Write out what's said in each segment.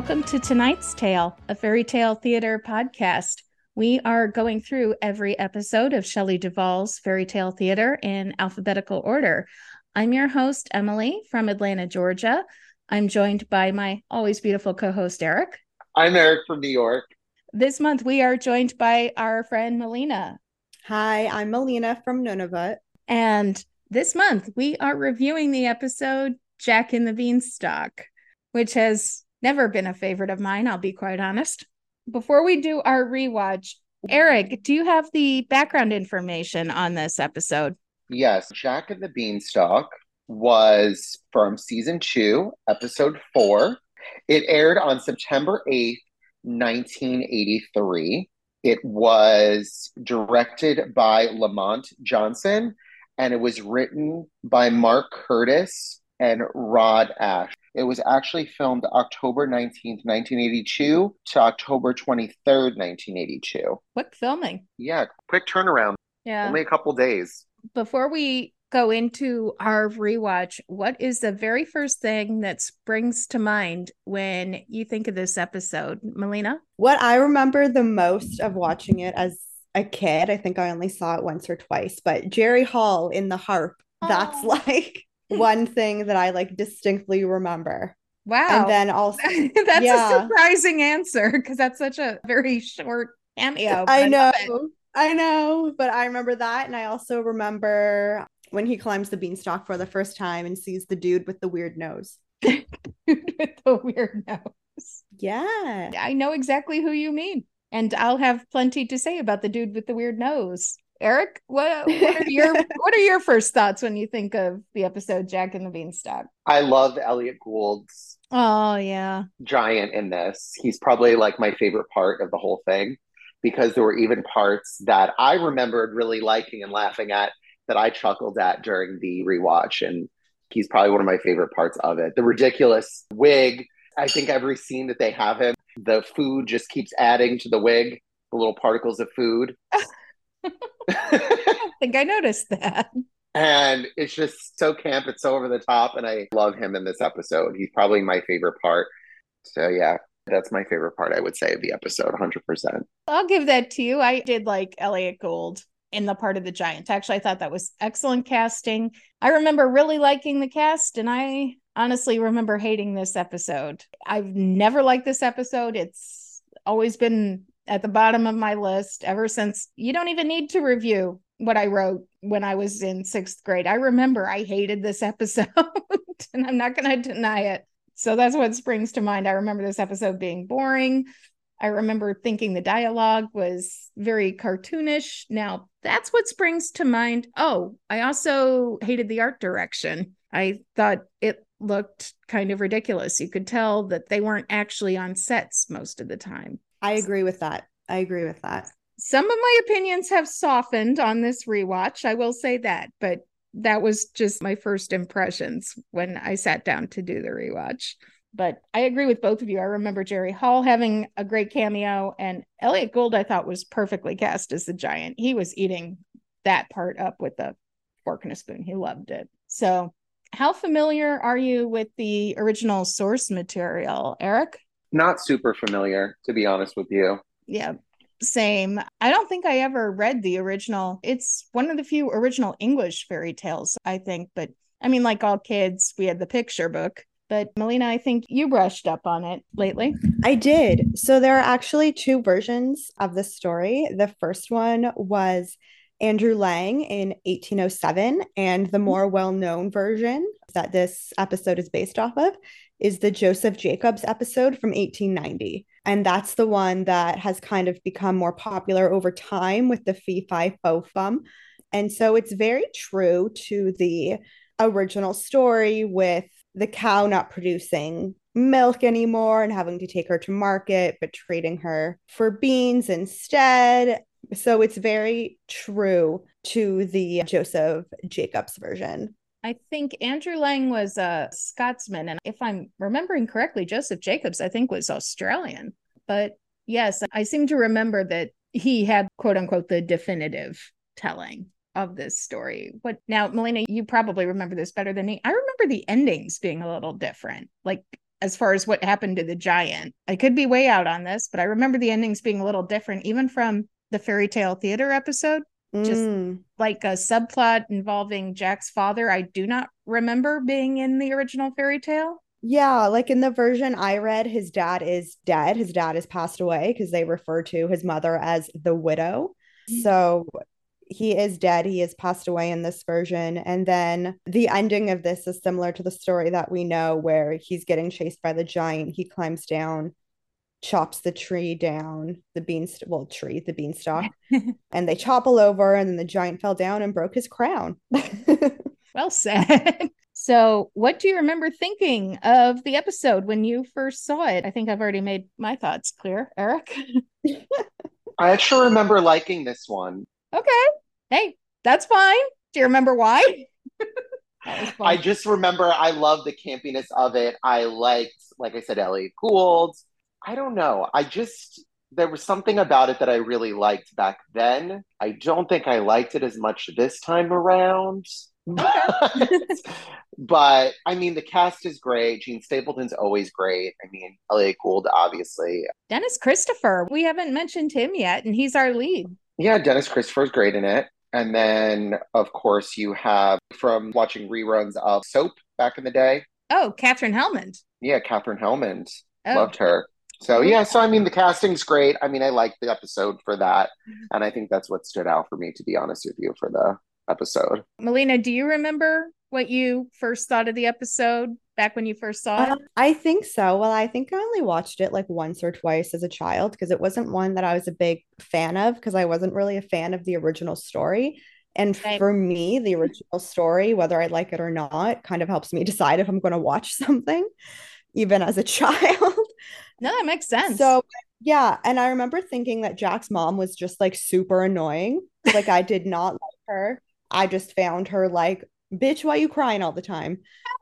Welcome to tonight's tale, a fairy tale theater podcast. We are going through every episode of Shelley Duvall's Faerie Tale Theatre in alphabetical order. I'm your host, Emily from Atlanta, Georgia. I'm joined by my always beautiful co host, Eric. I'm Eric from New York. This month, we are joined by our friend Melina. Hi, I'm Melina from Nunavut. And this month, we are reviewing the episode Jack in the Beanstalk, which has never been a favorite of mine, I'll be quite honest. Before we do our rewatch, Eric, do you have the background information on this episode? Yes, Jack and the Beanstalk was from season two, episode four. It aired on September 8th, 1983. It was directed by Lamont Johnson and it was written by Mark Curtis and Rod Ash. It was actually filmed October 19th, 1982 to October 23rd, 1982. Quick filming. Yeah, quick turnaround. Yeah. Only a couple days. Before we go into our rewatch, what is the very first thing that springs to mind when you think of this episode, Melina? What I remember the most of watching it as a kid, I think I only saw it once or twice, but Jerry Hall in the harp, that's Oh. like one thing that I like distinctly remember. Wow. And then also, that's a surprising answer because that's such a very short cameo. I know. I know, but I remember that. And I also remember when he climbs the beanstalk for the first time and sees the dude with the weird nose. with the weird nose. Yeah. I know exactly who you mean. And I'll have plenty to say about the dude with the weird nose. Eric, what, what are your what are your first thoughts when you think of the episode Jack and the Beanstalk? I love Elliott Gould's Oh yeah. giant in this. He's probably like my favorite part of the whole thing because there were even parts that I remembered really liking and laughing at that I chuckled at during the rewatch. And he's probably one of my favorite parts of it. The ridiculous wig. I think every scene that they have him, the food just keeps adding to the wig, the little particles of food. I think I noticed that. and it's just so camp it's so over the top and i love him in this episode he's probably my favorite part so yeah that's my favorite part i would say of the episode 100% I'll give that to you. I did like Elliott Gould in the part of the giant. Actually, I thought that was excellent casting. I remember really liking the cast, and I honestly remember hating this episode. I've never liked this episode. It's always been at the bottom of my list ever since. You don't even need to review what I wrote when I was in sixth grade. I remember I hated this episode, and I'm not going to deny it. So that's what springs to mind. I remember this episode being boring. I remember thinking the dialogue was very cartoonish. Now, that's what springs to mind. Oh, I also hated the art direction. I thought it looked kind of ridiculous. You could tell that they weren't actually on sets most of the time. I agree with that. I agree with that. Some of my opinions have softened on this rewatch. I will say that, but that was just my first impressions when I sat down to do the rewatch. But I agree with both of you. I remember Jerry Hall having a great cameo, and Elliott Gould, I thought, was perfectly cast as the giant. He was eating that part up with a fork and a spoon. He loved it. So, how familiar are you with the original source material, Eric? Not super familiar to be honest with you Yeah, same. I don't think I ever read the original. It's one of the few original English fairy tales, I think. But I mean, like all kids, we had the picture book. But Melina, I think you brushed up on it lately. I did. So there are actually two versions of the story. The first one was Andrew Lang in 1807, and the mm-hmm. more well known version that this episode is based off of is the Joseph Jacobs episode from 1890. And that's the one that has kind of become more popular over time with the fee fi fo fum. And so it's very true to the original story with the cow not producing milk anymore and having to take her to market, but trading her for beans instead. So it's very true to the Joseph Jacobs version. I think Andrew Lang was a Scotsman. And if I'm remembering correctly, Joseph Jacobs, I think, was Australian. But yes, I seem to remember that he had quote unquote the definitive telling of this story. What now, Melina, you probably remember this better than me. I remember the endings being a little different. Like as far as what happened to the giant. I could be way out on this, but I remember the endings being a little different, even from the fairy tale theater episode. Just Mm. like a subplot involving Jack's father, I do not remember being in the original fairy tale. Yeah, like in the version I read, his dad is dead. His dad has passed away because they refer to his mother as the widow. So he is dead. He has passed away in this version. And then the ending of this is similar to the story that we know where he's getting chased by the giant. He climbs down, chops the tree down, the beanstalk, well, tree, the beanstalk, and they topple over. And then the giant fell down and broke his crown. Well said. so, what do you remember thinking of the episode when you first saw it? I think I've already made my thoughts clear. Eric? I actually remember liking this one. okay. Hey, that's fine. Do you remember why? that was fun. I just remember I love the campiness of it. I liked, like I said, Elliott Gould. I don't know. I just there was something about it that I really liked back then. I don't think I liked it as much this time around. but I mean, the cast is great. Jean Stapleton's always great. I mean, Elliott Gould, obviously. Dennis Christopher. We haven't mentioned him yet, and he's our lead. Yeah, Dennis Christopher's great in it. And then, of course, you have from watching reruns of Soap back in the day. Oh, Katherine Helmond. Yeah, Katherine Helmond. Oh, Loved her. So yeah, so I mean the casting's great. I mean I like the episode for that. And I think that's what stood out for me to be honest with you for the episode. Melina, do you remember what you first thought of the episode back when you first saw it? Um, I think so. Well, I think I only watched it like once or twice as a child because it wasn't one that I was a big fan of because I wasn't really a fan of the original story. And Right. for me, the original story, whether I like it or not, kind of helps me decide if I'm going to watch something, even as a child. No, that makes sense. So, yeah. And I remember thinking that Jack's mom was just like super annoying. Like, I did not like her. I just found her like, bitch, why you crying all the time?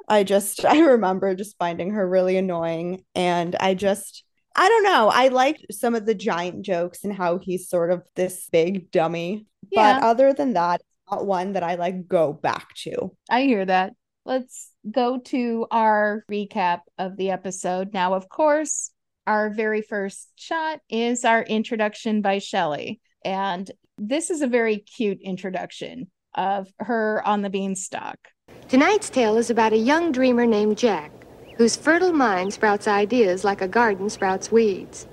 I just, I remember just finding her really annoying. And I just, I don't know. I liked some of the giant jokes and how he's sort of this big dummy. Yeah. But other than that, it's not one that I like go back to. I hear that. Let's go to our recap of the episode. Now, of course, our very first shot is our introduction by Shelley. And this is a very cute introduction of her on the beanstalk. Tonight's tale is about a young dreamer named Jack, whose fertile mind sprouts ideas like a garden sprouts weeds.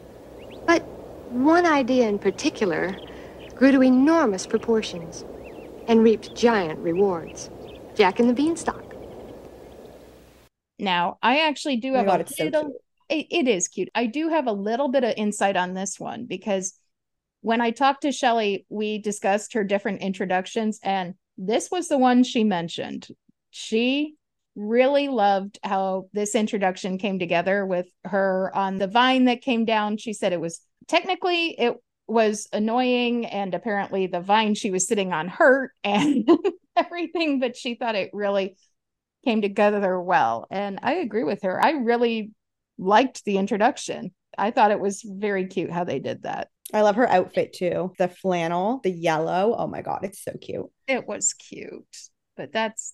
But one idea in particular grew to enormous proportions and reaped giant rewards. Jack and the Beanstalk. Now, I actually do Oh have God, a it's so little, cute. It, it is cute. I do have a little bit of insight on this one because when I talked to Shelley, we discussed her different introductions, and this was the one she mentioned. She really loved how this introduction came together with her on the vine that came down. She said it was technically it was annoying, and apparently the vine she was sitting on hurt and everything, but she thought it really came together well. And I agree with her. I really liked the introduction. I thought it was very cute how they did that. I love her outfit too. The flannel, the yellow. Oh my God, it's so cute. It was cute. But that's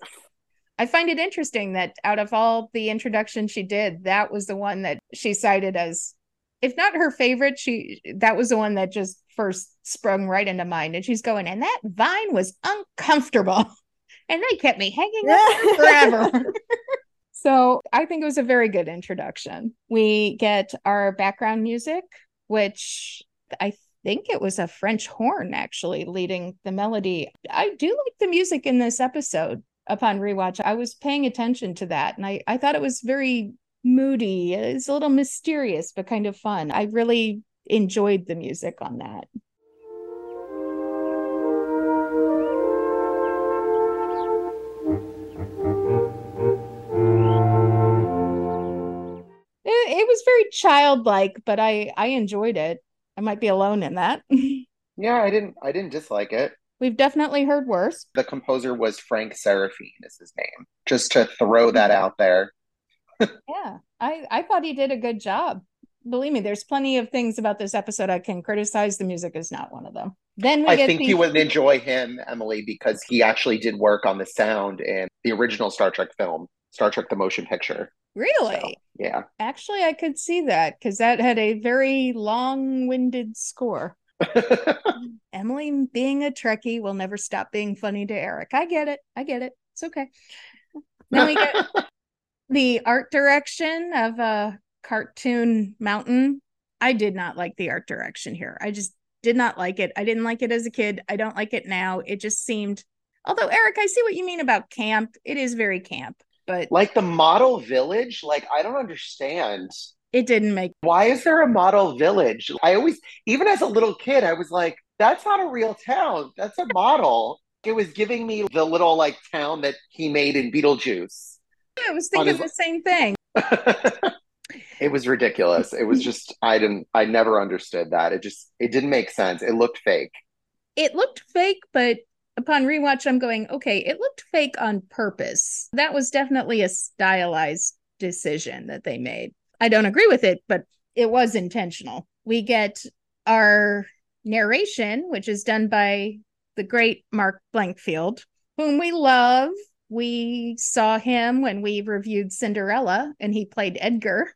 I find it interesting that out of all the introductions she did, that was the one that she cited as if not her favorite, she that was the one that just first sprung right into mind. And she's going, and that vine was uncomfortable. And they kept me hanging up forever. So I think it was a very good introduction. We get our background music, which I think it was a French horn actually leading the melody. I do like the music in this episode upon rewatch. I was paying attention to that and I, I thought it was very moody. It's a little mysterious, but kind of fun. I really enjoyed the music on that. Very childlike, but I I enjoyed it. I might be alone in that. Yeah, I didn't I didn't dislike it. We've definitely heard worse. The composer was Frank Serafine, is his name. Just to throw that out there. Yeah, I I thought he did a good job. Believe me, there's plenty of things about this episode I can criticize. The music is not one of them. Then we I think the, you would enjoy him, Emily, because he actually did work on the sound in the original Star Trek film. Star Trek the Motion Picture. Really? So, yeah. Actually, I could see that because that had a very long winded score. Emily being a Trekkie will never stop being funny to Eric. I get it. I get it. It's okay. Now we get the art direction of a cartoon mountain. I did not like the art direction here. I just did not like it. I didn't like it as a kid. I don't like it now. It just seemed, although, Eric, I see what you mean about camp. It is very camp, but like the model village, like I don't understand. It didn't make. Why is there a model village? I always, even as a little kid, I was like, that's not a real town. That's a model. it was giving me the little like town that he made in Beetlejuice. I was thinking his... the same thing. it was ridiculous. It was just I didn't I never understood that. It just it didn't make sense. It looked fake. It looked fake, but upon rewatch I'm going, okay, it looked fake on purpose. That was definitely a stylized decision that they made. I don't agree with it, but it was intentional. We get our narration, which is done by the great Mark Blankfield, whom we love. We saw him when we reviewed Cinderella, and he played Edgar.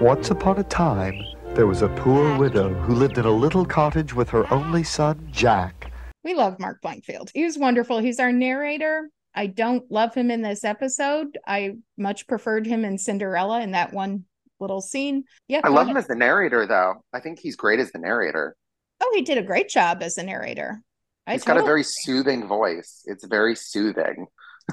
Once upon a time, there was a poor widow who lived in a little cottage with her only son, Jack. We love Mark Blankfield. He was wonderful. He's our narrator. I don't love him in this episode. I much preferred him in Cinderella in that one little scene. Yeah, I love ahead. him as the narrator, though. I think he's great as the narrator. Oh, he did a great job as a narrator. I he's totally... got a very soothing voice. It's very soothing.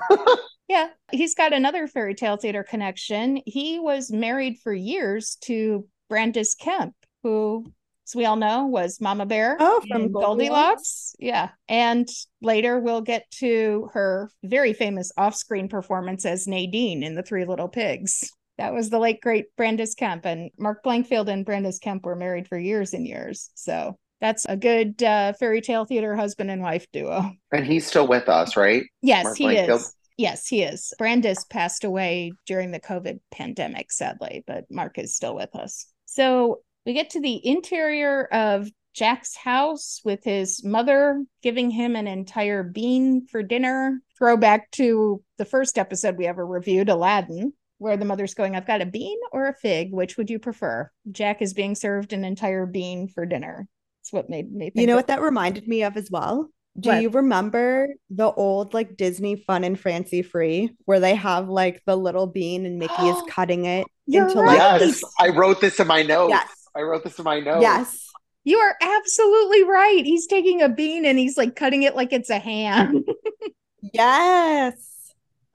yeah, he's got another fairy tale theater connection. He was married for years to Brandis Kemp, who, as we all know, was Mama Bear. Oh, from Goldilocks. Goldilocks. Yeah. And later we'll get to her very famous off screen performance as Nadine in The Three Little Pigs. That was the late great Brandis Kemp, and Mark Blankfield and Brandis Kemp were married for years and years. So that's a good uh, fairy tale theater husband and wife duo. And he's still with us, right? Yes, Mark he Blankfield? is. Yes, he is. Brandis passed away during the COVID pandemic, sadly, but Mark is still with us. So we get to the interior of Jack's house with his mother giving him an entire bean for dinner. Throwback to the first episode we ever reviewed, Aladdin, where the mother's going, I've got a bean or a fig. Which would you prefer? Jack is being served an entire bean for dinner. It's what made me You know what that reminded me of as well? Do what? you remember the old like Disney Fun and Fancy Free where they have like the little bean and Mickey is cutting it You're into right. like Yes, this... I wrote this in my notes. Yes. I wrote this in my notes. Yes. You are absolutely right. He's taking a bean and he's like cutting it like it's a ham. yes.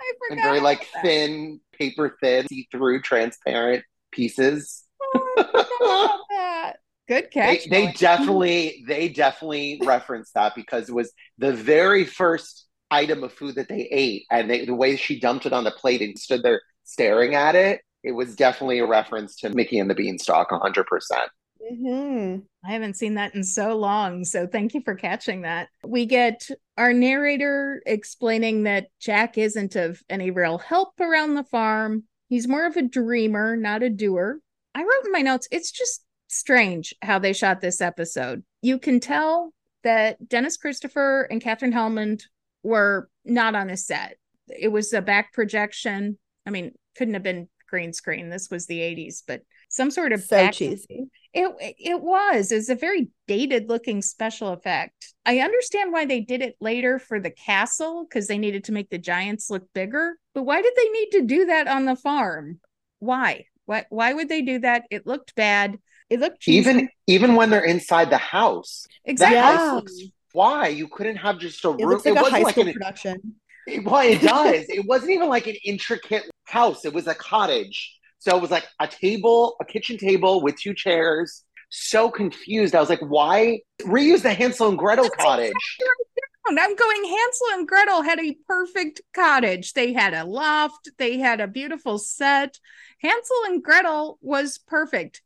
I forgot. And very like that. thin, paper thin, see-through, transparent pieces. Oh, that. Good catch. They, they definitely they definitely referenced that because it was the very first item of food that they ate, and they, the way she dumped it on the plate and stood there staring at it, it was definitely a reference to Mickey and the Beanstalk, hundred percent. Mm-hmm. I haven't seen that in so long. So thank you for catching that. We get our narrator explaining that Jack isn't of any real help around the farm. He's more of a dreamer, not a doer. I wrote in my notes, it's just strange how they shot this episode. You can tell that Dennis Christopher and Katherine Helmond were not on a set. It was a back projection. I mean, couldn't have been green screen. This was the 80s, but some sort of so back- cheesy. It it was. It's a very dated looking special effect. I understand why they did it later for the castle because they needed to make the giants look bigger. But why did they need to do that on the farm? Why? Why why would they do that? It looked bad. It looked cheesy. even even when they're inside the house. Exactly. The house looks, why you couldn't have just a room? It looks like it a high like school an, production. It, well, it does. it wasn't even like an intricate house. It was a cottage. So it was like a table, a kitchen table with two chairs. So confused. I was like, why reuse the Hansel and Gretel cottage? I'm going Hansel and Gretel had a perfect cottage. They had a loft, they had a beautiful set. Hansel and Gretel was perfect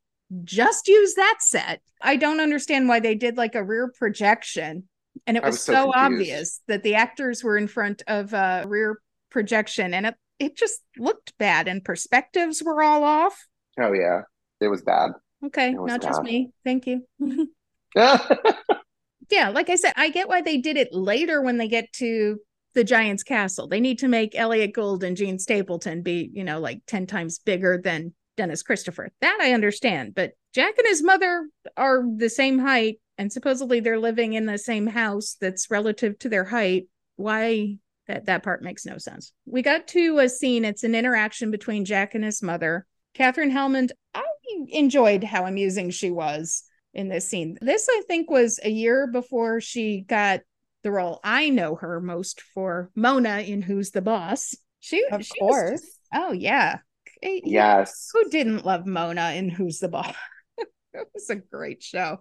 just use that set. I don't understand why they did like a rear projection. And it was, was so, so obvious that the actors were in front of a rear projection and it, it just looked bad and perspectives were all off. Oh, yeah. It was bad. Okay. Was not bad. just me. Thank you. yeah. Like I said, I get why they did it later when they get to the Giant's castle. They need to make Elliott Gould and Jean Stapleton be, you know, like 10 times bigger than Dennis Christopher. That I understand. But Jack and his mother are the same height, and supposedly they're living in the same house that's relative to their height. Why that that part makes no sense. We got to a scene. It's an interaction between Jack and his mother. Katherine Helmond. I enjoyed how amusing she was in this scene. This I think was a year before she got the role. I know her most for Mona in Who's the Boss. She Of she course. just- oh yeah. Yes. Who didn't love Mona in Who's the Boss? it was a great show.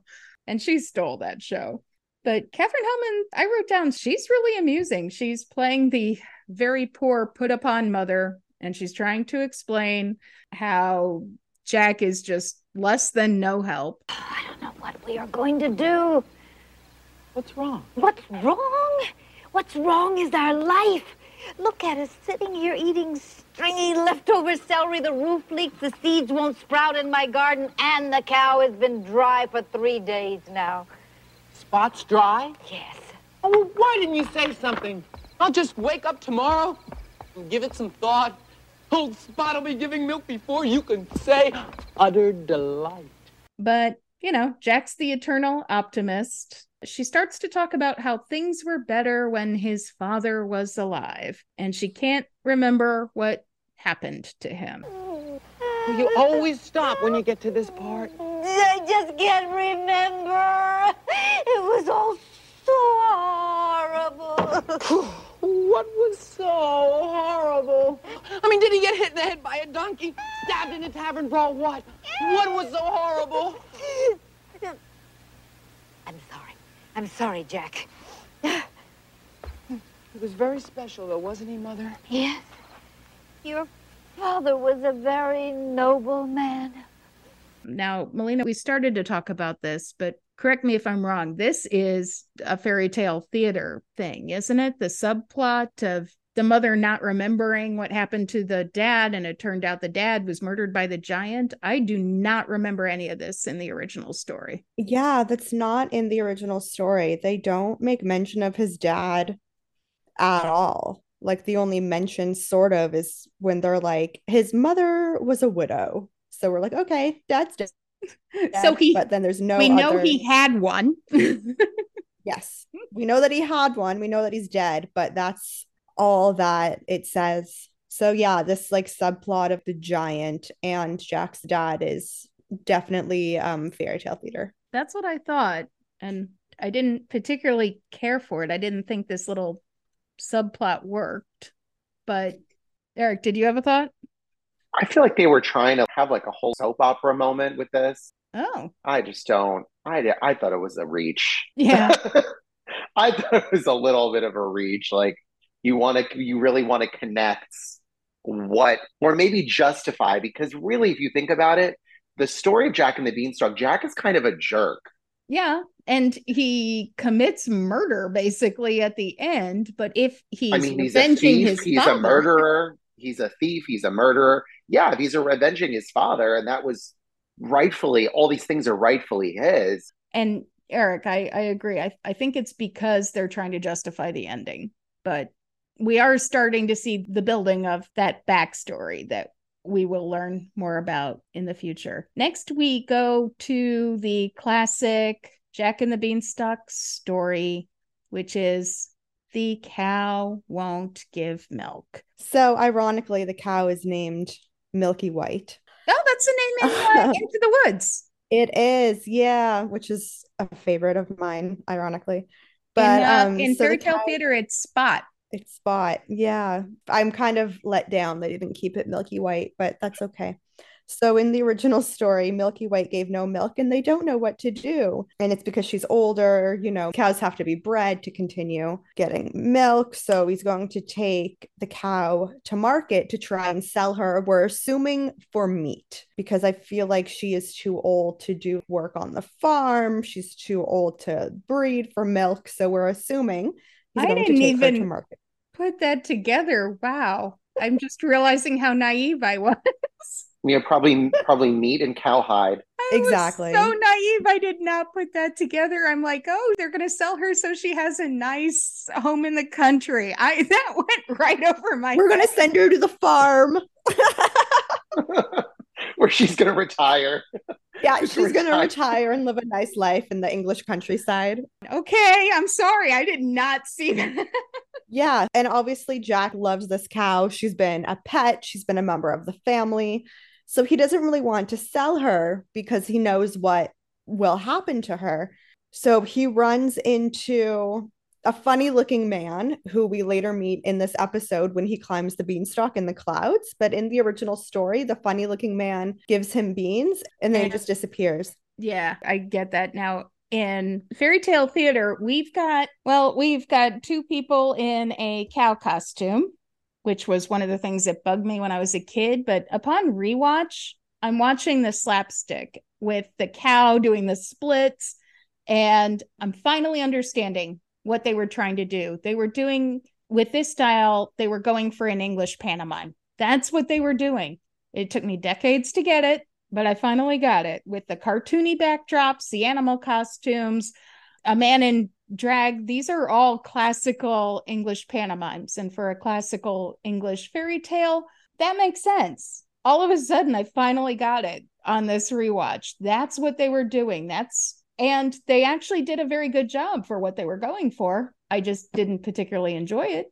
And she stole that show. But Katherine Helmond, I wrote down, she's really amusing. She's playing the very poor, put upon mother, and she's trying to explain how Jack is just less than no help. Oh, I don't know what we are going to do. What's wrong? What's wrong? What's wrong is our life. Look at us sitting here eating stringy leftover celery. The roof leaks, the seeds won't sprout in my garden, and the cow has been dry for three days now. Spot's dry? Yes. Oh, well, why didn't you say something? I'll just wake up tomorrow and give it some thought. Old Spot will be giving milk before you can say utter delight. But, you know, Jack's the eternal optimist. She starts to talk about how things were better when his father was alive, and she can't remember what happened to him. You always stop when you get to this part. I just can't remember. It was all so horrible. What was so horrible? I mean, did he get hit in the head by a donkey? Stabbed in a tavern brawl? What? What was so horrible? I'm sorry. I'm sorry, Jack. He was very special, though, wasn't he, Mother? Yes. Your father was a very noble man. Now, Melina, we started to talk about this, but correct me if I'm wrong. This is a fairy tale theater thing, isn't it? The subplot of the mother not remembering what happened to the dad, and it turned out the dad was murdered by the giant. I do not remember any of this in the original story. Yeah, that's not in the original story. They don't make mention of his dad at all. Like the only mention, sort of, is when they're like, his mother was a widow. So we're like, okay, dad's dead. so he, but then there's no we know other- he had one. Yes, we know that he had one. We know that he's dead, but that's all that it says. So yeah, this like subplot of the giant and Jack's dad is definitely um fairy tale theater. That's what I thought. And I didn't particularly care for it. I didn't think this little subplot worked. But Eric, did you have a thought? I feel like they were trying to have like a whole soap opera moment with this. Oh, I just don't. I I thought it was a reach. yeah. I thought it was a little bit of a reach. Like you want to, you really want to connect what, or maybe justify, because really, if you think about it, the story of Jack and the Beanstalk, Jack is kind of a jerk. Yeah. And he commits murder basically at the end. But if he's I mean, he's a thief, his he's father, a murderer, he's a thief, he's a murderer. Yeah, if he's avenging his father, and that was rightfully, all these things are rightfully his. and Eric, I, I agree. I, I think it's because they're trying to justify the ending. But we are starting to see the building of that backstory that we will learn more about in the future. Next, we go to the classic Jack and the Beanstalk story, which is the cow won't give milk. So ironically, the cow is named Milky White. Oh, that's the name in uh, Into the Woods. It is, yeah, which is a favorite of mine, ironically. But in, uh, um, in so fairy tale theater, it's Spot. It's Spot. Yeah. I'm kind of let down they didn't keep it Milky White, but that's okay. So in the original story, Milky White gave no milk and they don't know what to do. And it's because she's older, you know, cows have to be bred to continue getting milk. So he's going to take the cow to market to try and sell her. We're assuming for meat because I feel like she is too old to do work on the farm. She's too old to breed for milk. So we're assuming he's I going to didn't take her to market. Put that together. Wow. I'm just realizing how naive I was. Yeah, probably probably meat and cowhide. I Exactly. so naive. I did not put that together. I'm like, oh, they're gonna sell her so she has a nice home in the country. I that went right over my We're gonna send her to the farm. Where she's gonna retire. Yeah, Just she's gonna retire. retire and live a nice life in the English countryside. Okay, I'm sorry. I did not see that. Yeah, and obviously Jack loves this cow. She's been a pet, she's been a member of the family. So he doesn't really want to sell her because he knows what will happen to her. So he runs into a funny looking man who we later meet in this episode when he climbs the beanstalk in the clouds. But in the original story, the funny looking man gives him beans and then he just disappears. Yeah, I get that now. In fairy tale theater, we've got, well, we've got two people in a cow costume, which was one of the things that bugged me when I was a kid. But upon rewatch, I'm watching the slapstick with the cow doing the splits, and I'm finally understanding what they were trying to do. They were doing, with this style, they were going for an English pantomime. That's what they were doing. It took me decades to get it but I finally got it with the cartoony backdrops, the animal costumes, a man in drag. These are all classical English pantomimes. And for a classical English fairy tale, that makes sense. All of a sudden, I finally got it on this rewatch. That's what they were doing. That's, and they actually did a very good job for what they were going for. I just didn't particularly enjoy it,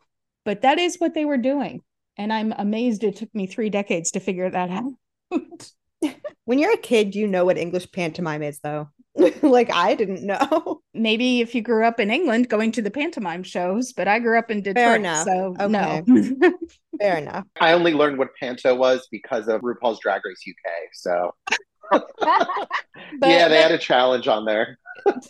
but that is what they were doing. And I'm amazed it took me three decades to figure that out. When you're a kid, you know what English pantomime is, though. like I didn't know. maybe if you grew up in England going to the pantomime shows, but I grew up in Detroit. enough. So Okay. no. Fair enough. I only learned what panto was because of RuPaul's Drag Race UK. So But yeah, they had a challenge on there. of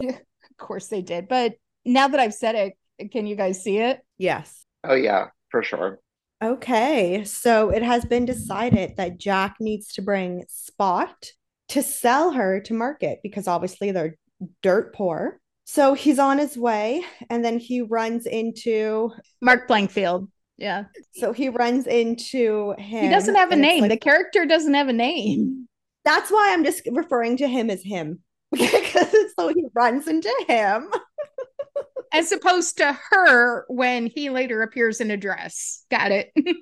course they did. But now that I've said it, can you guys see it? Yes. Oh yeah, for sure. Okay, so it has been decided that Jack needs to bring Spot to sell her to market because obviously they're dirt poor. So he's on his way and then he runs into Mark Blankfield. Yeah. so he runs into him. He doesn't have a name. like- the character doesn't have a name. that's why I'm just referring to him as him. because it's so he runs into him. As opposed to her when he later appears in a dress. Got it.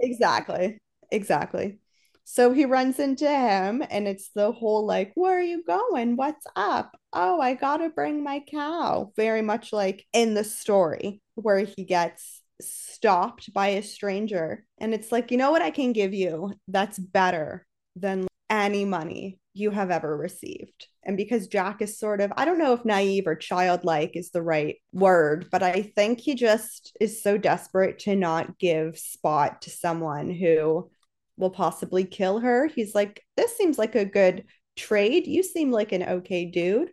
Exactly. Exactly. So he runs into him, and it's the whole like, Where are you going? What's up? Oh, I gotta bring my cow. Very much like in the story where he gets stopped by a stranger. And it's like, You know what I can give you that's better than any money you have ever received. And because Jack is sort of, I don't know if naive or childlike is the right word, but I think he just is so desperate to not give Spot to someone who will possibly kill her. He's like, this seems like a good trade. You seem like an okay dude.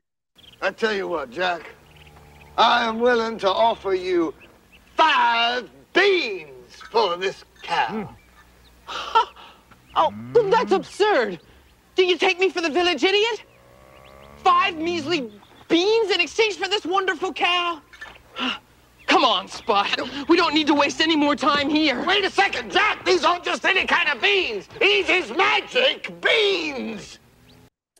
I tell you what, Jack. I am willing to offer you five beans for this cow. Hmm. Oh, that's absurd. Do you take me for the village idiot? Five measly beans in exchange for this wonderful cow? Come on, Spot. We don't need to waste any more time here. Wait a second, Jack. These aren't just any kind of beans. These is magic beans.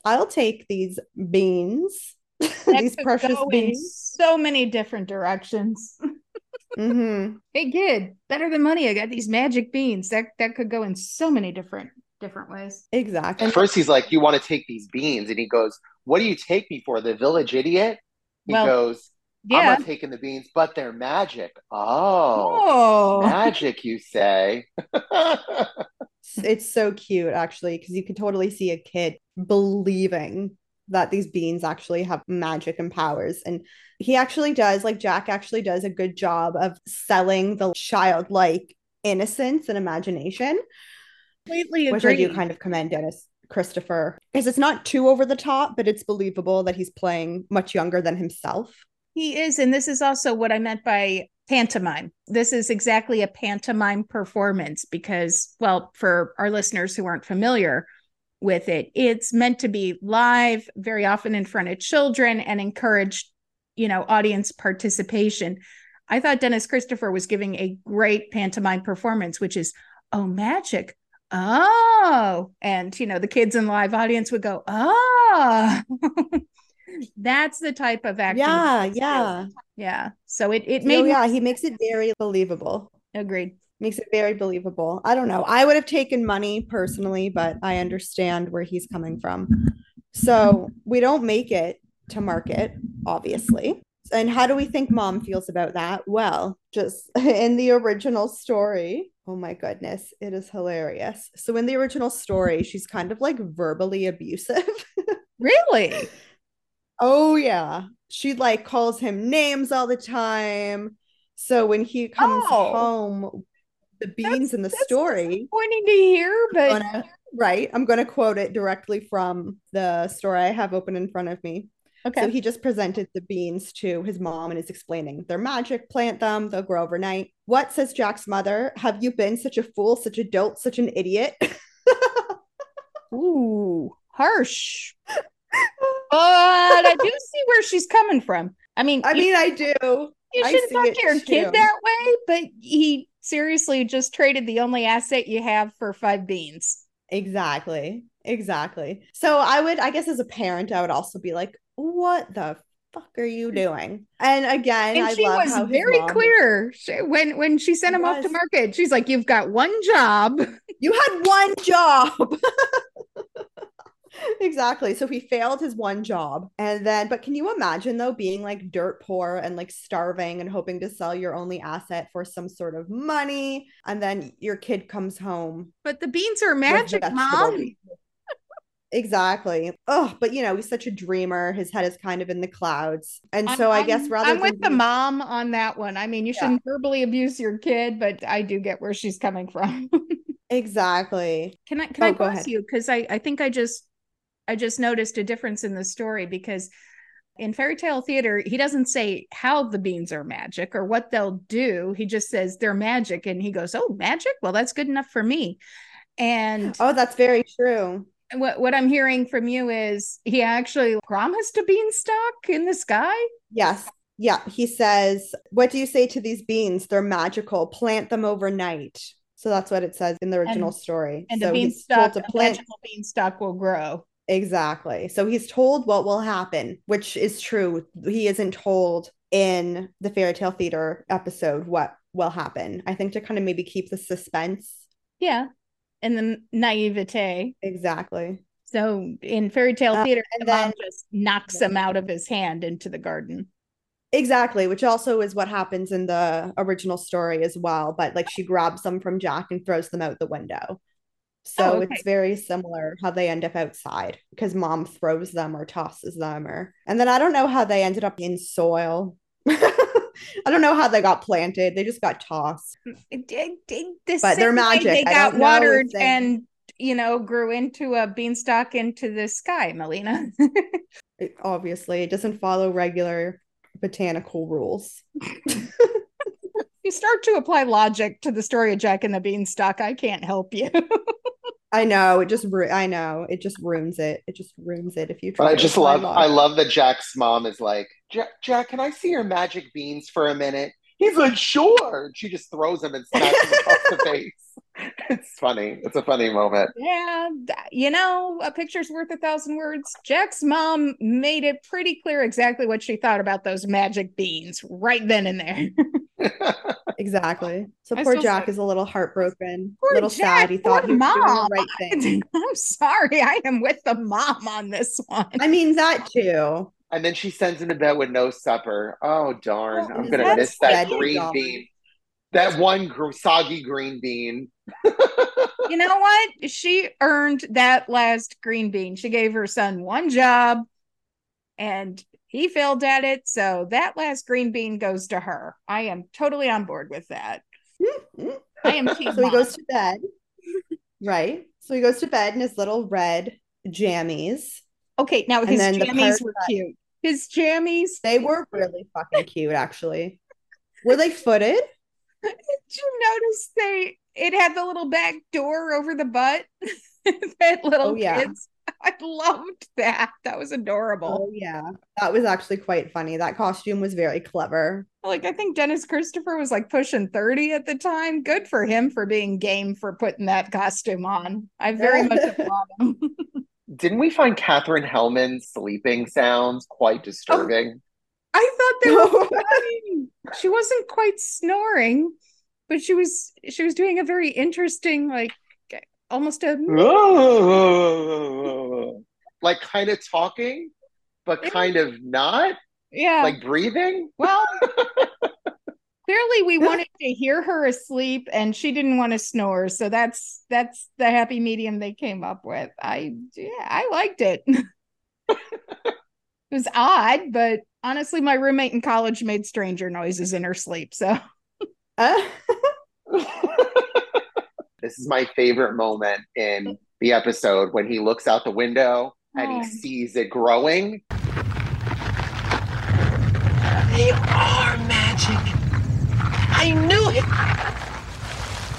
I'll take these beans, these precious beans. so many different directions. hmm hey kid, better than money. I got these magic beans. That that could go in so many different different ways. Exactly. At first, he's like, "You want to take these beans?" And he goes, "What do you take me for? The village idiot?" He Well, goes, "I'm not taking the beans, but they're magic." Oh, Oh, magic, you say? It's so cute, actually, because you can totally see a kid believing that these beans actually have magic and powers. And he actually does, like Jack actually does a good job of selling the childlike innocence and imagination, completely which I do kind of commend Dennis Christopher because it's not too over the top, but it's believable that he's playing much younger than himself. He is, and this is also what I meant by pantomime. This is exactly a pantomime performance because, well, for our listeners who aren't familiar with it, it's meant to be live, very often in front of children, and encourage, you know, audience participation. I thought Dennis Christopher was giving a great pantomime performance, which is, oh, magic. oh, and you know, the kids in the live audience would go, oh. That's the type of acting. Yeah, yeah. Yeah. So it it No, made me yeah, he makes it very believable. agreed. Makes it very believable. I don't know. I would have taken money personally, but I understand where he's coming from. So we don't make it to market, obviously. And how do we think mom feels about that? Well, just in the original story, oh my goodness, it is hilarious. So in the original story, she's kind of like verbally abusive. Really? Oh yeah. She like calls him names all the time. So when he comes Oh. home, the beans in the story, disappointing to hear, but gonna, right? I'm gonna quote it directly from the story I have open in front of me. okay. So he just presented the beans to his mom and is explaining they're magic, plant them, they'll grow overnight. What says Jack's mother? Have you been such a fool, such a dolt, such an idiot? Ooh, harsh. But I do see where she's coming from. I mean, I you- mean, I do. you shouldn't talk to your too. kid that way, but he seriously just traded the only asset you have for five beans. Exactly. Exactly. So I would, I guess, as a parent, I would also be like, what the fuck are you mm-hmm. doing? And again, And I she love was how very clear She- when when she sent him off to market. She's like, "You've got one job." You had one job. exactly. So he failed his one job. And then, but can you imagine though being like dirt poor and like starving and hoping to sell your only asset for some sort of money? And then your kid comes home But the beans are magic, mom. Exactly. Oh, but you know, he's such a dreamer. His head is kind of in the clouds. And I'm- so I guess rather I'm with the mom on that one. I mean, you Yeah. shouldn't verbally abuse your kid, but I do get where she's coming from. Exactly. Can I can oh, I Oh, go pause ahead. you? Because I, I think I just I just noticed a difference in the story because in fairy tale theater, he doesn't say how the beans are magic or what they'll do. He just says they're magic and he goes, Oh, magic? Well, that's good enough for me. And Oh, that's very true. what, what I'm hearing from you is he actually promised a beanstalk in the sky. Yes. Yeah. He says, What do you say to these beans? They're magical. Plant them overnight. So that's what it says in the original And- story. And so told beanstalk, to a plant magical beanstalk will grow. Exactly. So he's told what will happen, which is true. He isn't told in the fairy tale theater episode what will happen. I think to kind of maybe keep the suspense. Yeah. And the naivete. Exactly. So in fairy tale Uh, theater, and the mom then- just knocks him out of his hand into the garden. Exactly, which also is what happens in the original story as well. But like she grabs them from Jack and throws them out the window. So Oh, okay. it's very similar how they end up outside because mom throws them or tosses them or and then I don't know how they ended up in soil. I don't know how they got planted. They just got tossed. Mm, the But they're magic. They got don't know if watered they- and you know grew into a beanstalk into the sky, Melina. It- obviously, it doesn't follow regular botanical rules. you start to apply logic to the story of Jack and the Beanstalk. I can't help you. I know, it just ru- I know, it just ruins it. It just ruins it if you But try I just love I love that Jack's mom is like, Jack, Jack, can I see your magic beans for a minute? He's like, sure. And she just throws him and smacks him across the face. It's funny. It's a funny moment. yeah, you know, a picture's worth a thousand words. Jack's mom made it pretty clear exactly what she thought about those magic beans right then and there. Exactly. So I poor Jack say- is a little heartbroken, Poor a little Jack, sad. He thought he was doing mom. the right thing. I'm sorry, I am with the mom on this one. I mean that too. And then she sends him to bed with no supper. Oh darn! Well, I'm gonna miss that green bean. That one gr- soggy green bean. you know what? She earned that last green bean. She gave her son one job and he failed at it. So that last green bean goes to her. I am totally on board with that. I am team So he goes to bed. Right. So he goes to bed in his little red jammies. Okay, now his then the jammies were that- cute. His jammies. They were really fucking cute, actually. Were they footed? Did you notice they it had the little back door over the butt? that little Oh, yeah. kids. I loved that. That was adorable. Oh yeah, that was actually quite funny. That costume was very clever. Like I think Dennis Christopher was like pushing 30 at the time. Good for him for being game for putting that costume on. I very much applaud him. Didn't we find Katherine Helmond's sleeping sounds quite oh, disturbing? I thought they were funny. She wasn't quite snoring, but she was she was doing a very interesting, like almost a like kind of talking, but kind of not. yeah. Like breathing. well, clearly we wanted to hear her asleep, and she didn't want to snore. So that's that's the happy medium they came up with. I yeah, I liked it. it was odd, but honestly, my roommate in college made stranger noises in her sleep. So Uh, This is my favorite moment in the episode when he looks out the window and Oh. he sees it growing. They are magic. I knew it.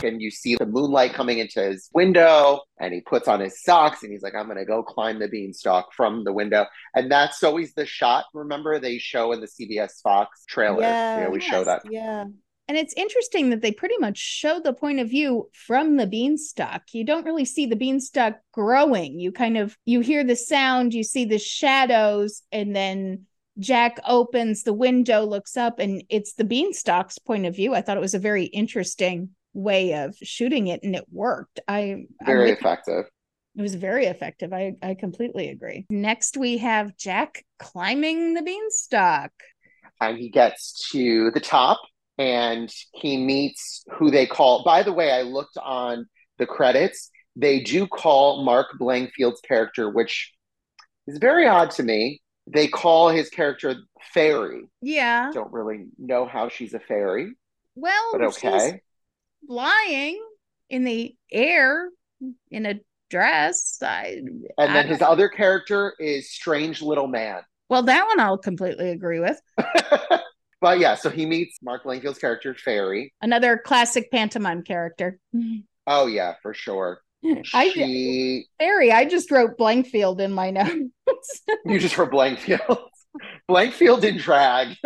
And you see the moonlight coming into his window, and he puts on his socks and he's like, I'm going to go climb the beanstalk from the window. And that's always the shot, remember, they show in the CBS Fox trailer. Yeah. They always show Yes. that. yeah. And it's interesting that they pretty much show the point of view from the beanstalk. You don't really see the beanstalk growing. You kind of you hear the sound, you see the shadows, and then Jack opens the window, looks up, and it's the beanstalk's point of view. I thought it was a very interesting way of shooting it, and it worked. I Very with- effective. it was very effective. I I completely agree. Next, we have Jack climbing the beanstalk. and he gets to the top and he meets who they call by the way i looked on the credits they do call mark blankfield's character which is very odd to me they call his character fairy Yeah. don't really know how she's a fairy Well, but okay flying in the air in a dress. I, and I then his don't- other character is strange little man well, that one I'll completely agree with. but yeah so he meets mark blankfield's character fairy Another classic pantomime character. oh yeah for sure I she Barry, I just wrote Blankfield in my notes. You just wrote Blankfield. Blankfield in drag.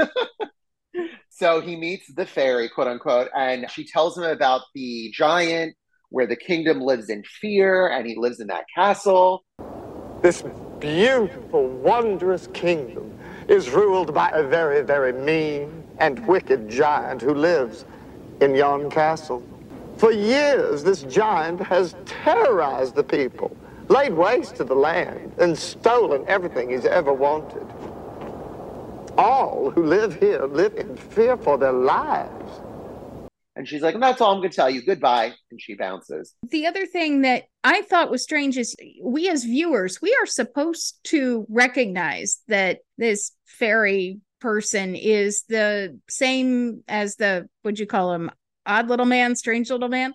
So he meets the fairy, quote unquote, and she tells him about the giant where the kingdom lives in fear and he lives in that castle. This beautiful, wondrous kingdom is ruled by a very, very mean and wicked giant who lives in yon castle. For years, this giant has terrorized the people, laid waste to the land, and stolen everything he's ever wanted. All who live here live in fear for their lives. And she's like, That's all I'm going to tell you. Goodbye. And she bounces. the other thing that I thought was strange is we as viewers, we are supposed to recognize that this fairy person is the same as the what would you call him odd little man, strange little man?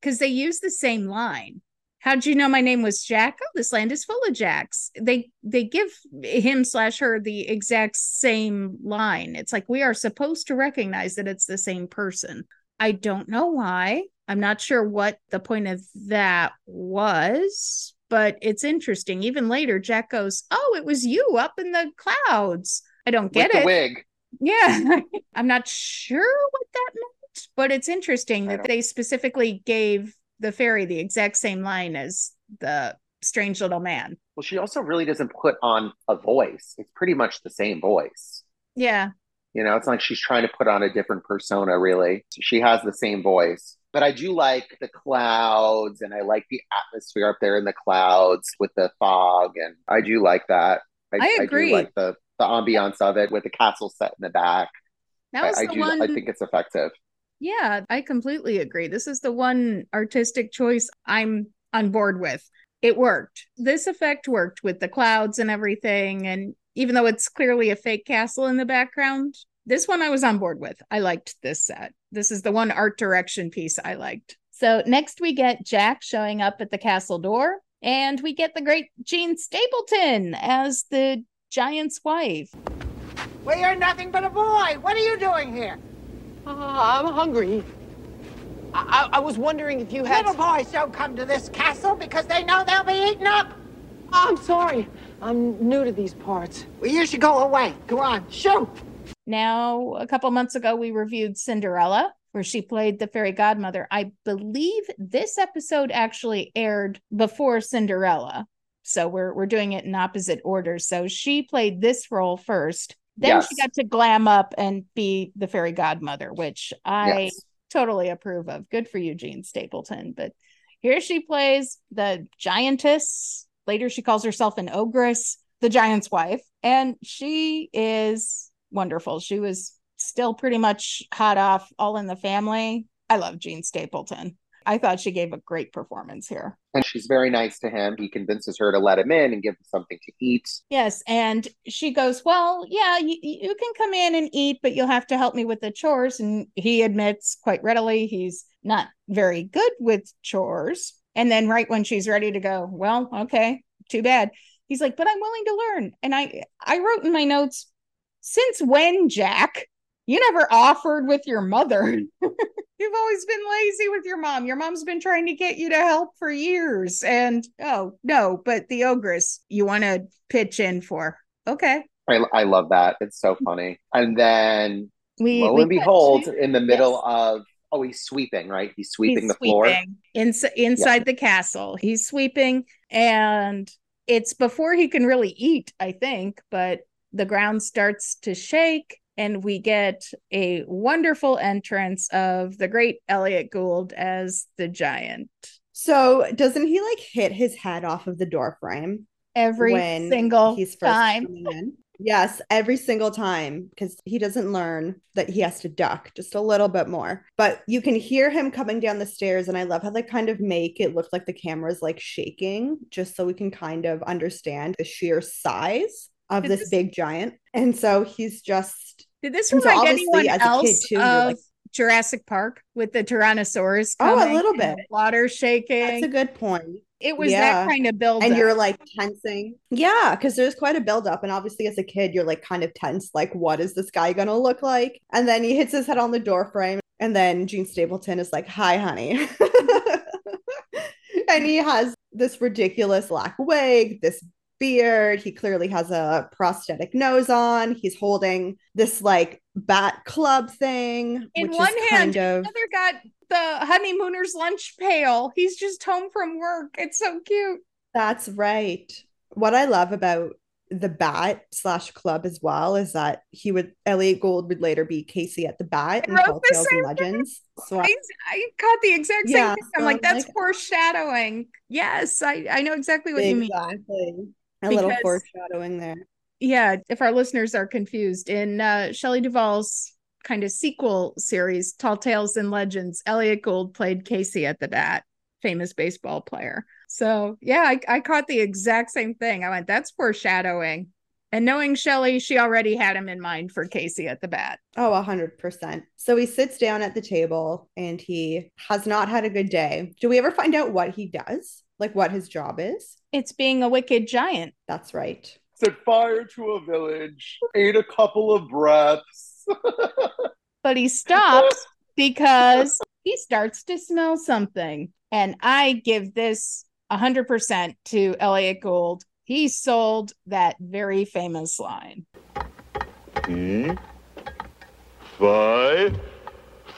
Because they use the same line. How'd you know my name was Jack? Oh, this land is full of Jacks. They they give him slash her the exact same line. It's like we are supposed to recognize that it's the same person. I don't know why. I'm not sure what the point of that was, but it's interesting. Even later, Jack goes, Oh, it was you up in the clouds. I don't get With it. the wig. Yeah. I'm not sure what that meant, but it's interesting that they specifically gave the fairy the exact same line as the strange little man. Well, she also really doesn't put on a voice. It's pretty much the same voice. Yeah. You know, it's like she's trying to put on a different persona, really. She has the same voice. But I do like the clouds and I like the atmosphere up there in the clouds with the fog. And I do like that. I do agree. like the, the ambiance of it with the castle set in the back. That I, was I the do. one. I think it's effective. Yeah, I completely agree. This is the one artistic choice I'm on board with. It worked. This effect worked with the clouds and everything. And even though it's clearly a fake castle in the background, this one I was on board with. I liked this set. This is the one art direction piece I liked. So next we get Jack showing up at the castle door, and we get the great Jean Stapleton as the giant's wife. Well, you're nothing but a boy. What are you doing here? Ah, I'm hungry. I, I, I was wondering if you had. Little boys don't come to this castle because they know they'll be eaten up. I'm sorry. I'm new to these parts. Well, you should go away. Go on, shoot. Now, a couple months ago, we reviewed Cinderella, where she played the fairy godmother. I believe this episode actually aired before Cinderella. So we're we're doing it in opposite order. So she played this role first. Then Yes. she got to glam up and be the fairy godmother, which I Yes. totally approve of. Good for you, Jean Stapleton. But here she plays the giantess. Later, she calls herself an ogress, the giant's wife, and she is wonderful. She was still pretty much hot off All in the Family. I love Jean Stapleton. I thought she gave a great performance here. And she's very nice to him. He convinces her to let him in and give him something to eat. Yes, and she goes, "Well, yeah, you, you can come in and eat, but you'll have to help me with the chores." And he admits quite readily he's not very good with chores. And then right when she's ready to go, "Well, okay, too bad." He's like, "But I'm willing to learn." And I I wrote in my notes, "Since when, Jack? You never offered with your mother." You've always been lazy with your mom. Your mom's been trying to get you to help for years. And oh, no, but the ogress you want to pitch in for. Okay. I, I love that. It's so mm-hmm. funny. And then We lo we and behold, in the middle Yes. of oh, he's sweeping, right? He's sweeping he's the floor. sweeping ins- inside the castle. He's sweeping, and it's before he can really eat, I think, but the ground starts to shake. And we get a wonderful entrance of the great Elliott Gould as the giant. So doesn't he like hit his head off of the door frame Every when single he's first time. in? Yes, every single time because he doesn't learn that he has to duck just a little bit more. But you can hear him coming down the stairs, and I love how they kind of make it look like the camera's like shaking, just so we can kind of understand the sheer size of this, this- big giant. And so he's just Did this And remind obviously, anyone as a kid, else too, of like- Jurassic Park with the Tyrannosaurus? Oh, a little bit. Water shaking. that's a good point. it was yeah. that kind of build. and you're like tensing. Yeah, because there's quite a build up, And obviously, as a kid, you're like kind of tense, like, what is this guy gonna look like? And then he hits his head on the door frame. And then Jean Stapleton is like, Hi, honey. and he has this ridiculous black wig, this beard. He clearly has a prosthetic nose on. He's holding this like bat club thing, in one hand, of the other got the honeymooner's lunch pail. He's just home from work. It's so cute. That's right. What I love about the bat slash club as well is that he would Elliott Gould would later be Casey at the bat I in Tall Tales and Legends. So I, I caught the exact same Yeah, thing. I'm so like, that's like- foreshadowing. Yes, I, I know exactly what you mean. exactly. A little foreshadowing there. yeah, if our listeners are confused, in uh, Shelley Duvall's kind of sequel series, Tall Tales and Legends, Elliott Gould played Casey at the bat, famous baseball player. So yeah, I, I caught the exact same thing. I went, that's foreshadowing. And knowing Shelley, she already had him in mind for Casey at the bat. Oh, a hundred percent. So he sits down at the table and he has not had a good day. Do we ever find out what he does? Like what his job is? It's being a wicked giant. That's right. Set fire to a village, ate a couple of breaths. but he stops because he starts to smell something. And I give this 100% to Elliott Gould. He sold that very famous line. E five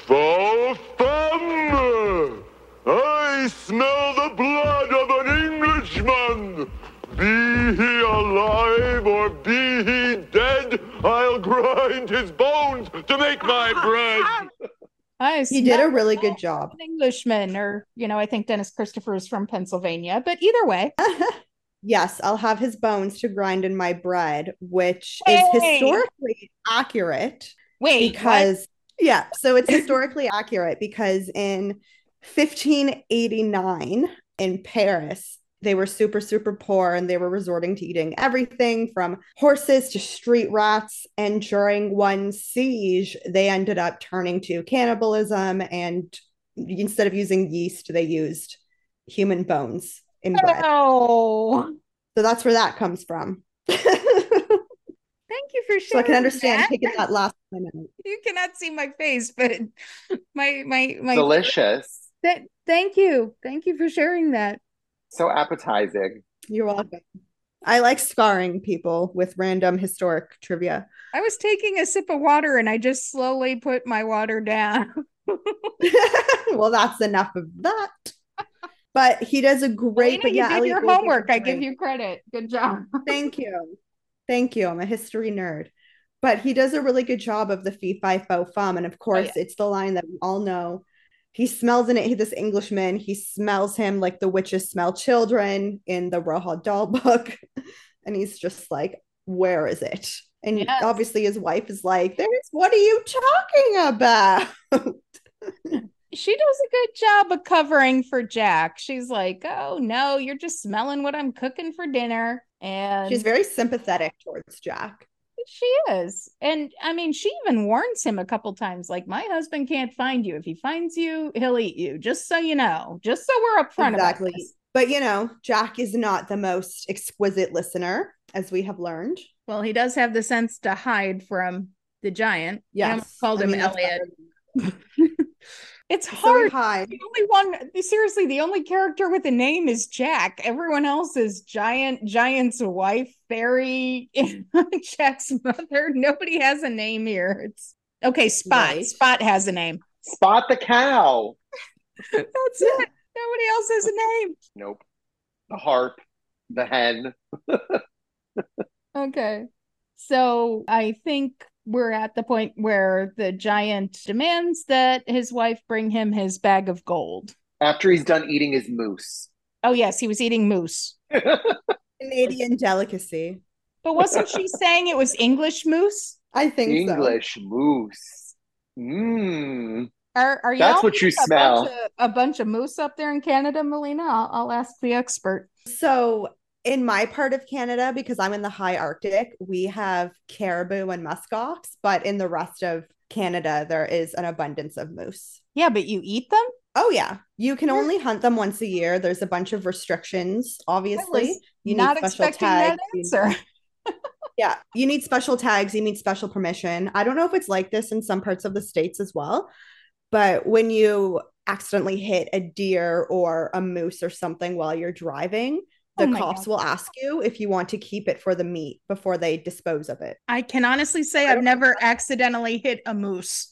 four femme. I smell the blood of an Englishman. Be he alive or be he dead, I'll grind his bones to make my bread. I He did a really good job. An Englishman, or, you know, I think Dennis Christopher is from Pennsylvania, but either way, Yes, I'll have his bones to grind in my bread, which Hey! is historically accurate wait, because, yeah, so it's historically accurate because in 1589 in Paris, they were super, super poor and they were resorting to eating everything from horses to street rats. And during one siege, they ended up turning to cannibalism. And instead of using yeast, they used human bones in what? bread. Oh, So that's where that comes from. thank you for sharing. I can understand that. taking that last time out. You cannot see my face, but my my my Delicious. That, thank you. Thank you for sharing that. So appetizing. You're welcome. I like scarring people with random historic trivia. I was taking a sip of water and I just slowly put my water down. well, that's enough of that. But he does a great. But you yeah, did your Gould homework. I give great- you credit. Good job. Thank you. Thank you. I'm a history nerd. But he does a really good job of the fee fi fo fum. And of oh, course, it's the line that we all know. He smells in it, this Englishman, he smells him like the witches smell children in the Roald Dahl book. And he's just like, where is it? And Yes. obviously his wife is like, there's what are you talking about? She does a good job of covering for Jack. She's like, "Oh no, you're just smelling what I'm cooking for dinner." And She's very sympathetic towards Jack. She is. And I mean, she even warns him a couple times like, my husband can't find you. If he finds you, he'll eat you. Just so you know, just so we're upfront Exactly. about this. But you know, Jack is not the most exquisite listener, as we have learned. Well, he does have the sense to hide from the giant. Yes. called I him mean, Elliott. It's So he hard. hides. The only one, seriously, the only character with a name is Jack. Everyone else is Giant, Giant's wife, Fairy, Jack's mother. Nobody has a name here. It's okay. Spot. Right. Spot has a name. Spot the cow. That's it. Nobody else has a name. Nope. The harp, the hen. Okay. So I think we're at the point where the giant demands that his wife bring him his bag of gold. After he's done eating his moose. Oh, yes, he was eating moose. Canadian delicacy. But wasn't she saying it was English moose? I think so. English moose. Mmm. Are are That's y'all what you a smell. bunch of- a bunch of moose up there in Canada, Melina? I'll, I'll ask the expert. So in my part of Canada, because I'm in the high Arctic, we have caribou and muskox, but in the rest of Canada, there is an abundance of moose. Yeah, but you eat them? Oh yeah, you can only hunt them once a year. There's a bunch of restrictions, obviously. You Not need special expecting tags. You- answer. Yeah, you need special tags, you need special permission. I don't know if it's like this in some parts of the states as well, but when you accidentally hit a deer or a moose or something while you're driving, Oh the Oh cops God. will ask you if you want to keep it for the meat before they dispose of it. I can honestly say I've never accidentally hit a moose.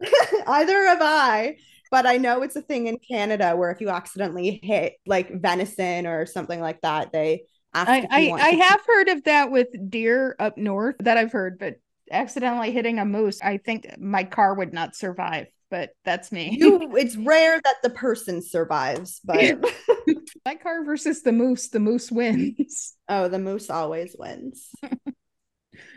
Either have I, but I know it's a thing in Canada where if you accidentally hit like venison or something like that, they ask I if you I, want I have heard of that with deer up north that I've heard, but accidentally hitting a moose, I think my car would not survive. But that's me. you. It's rare that the person survives, but my car versus the moose, the moose wins. oh, the moose always wins.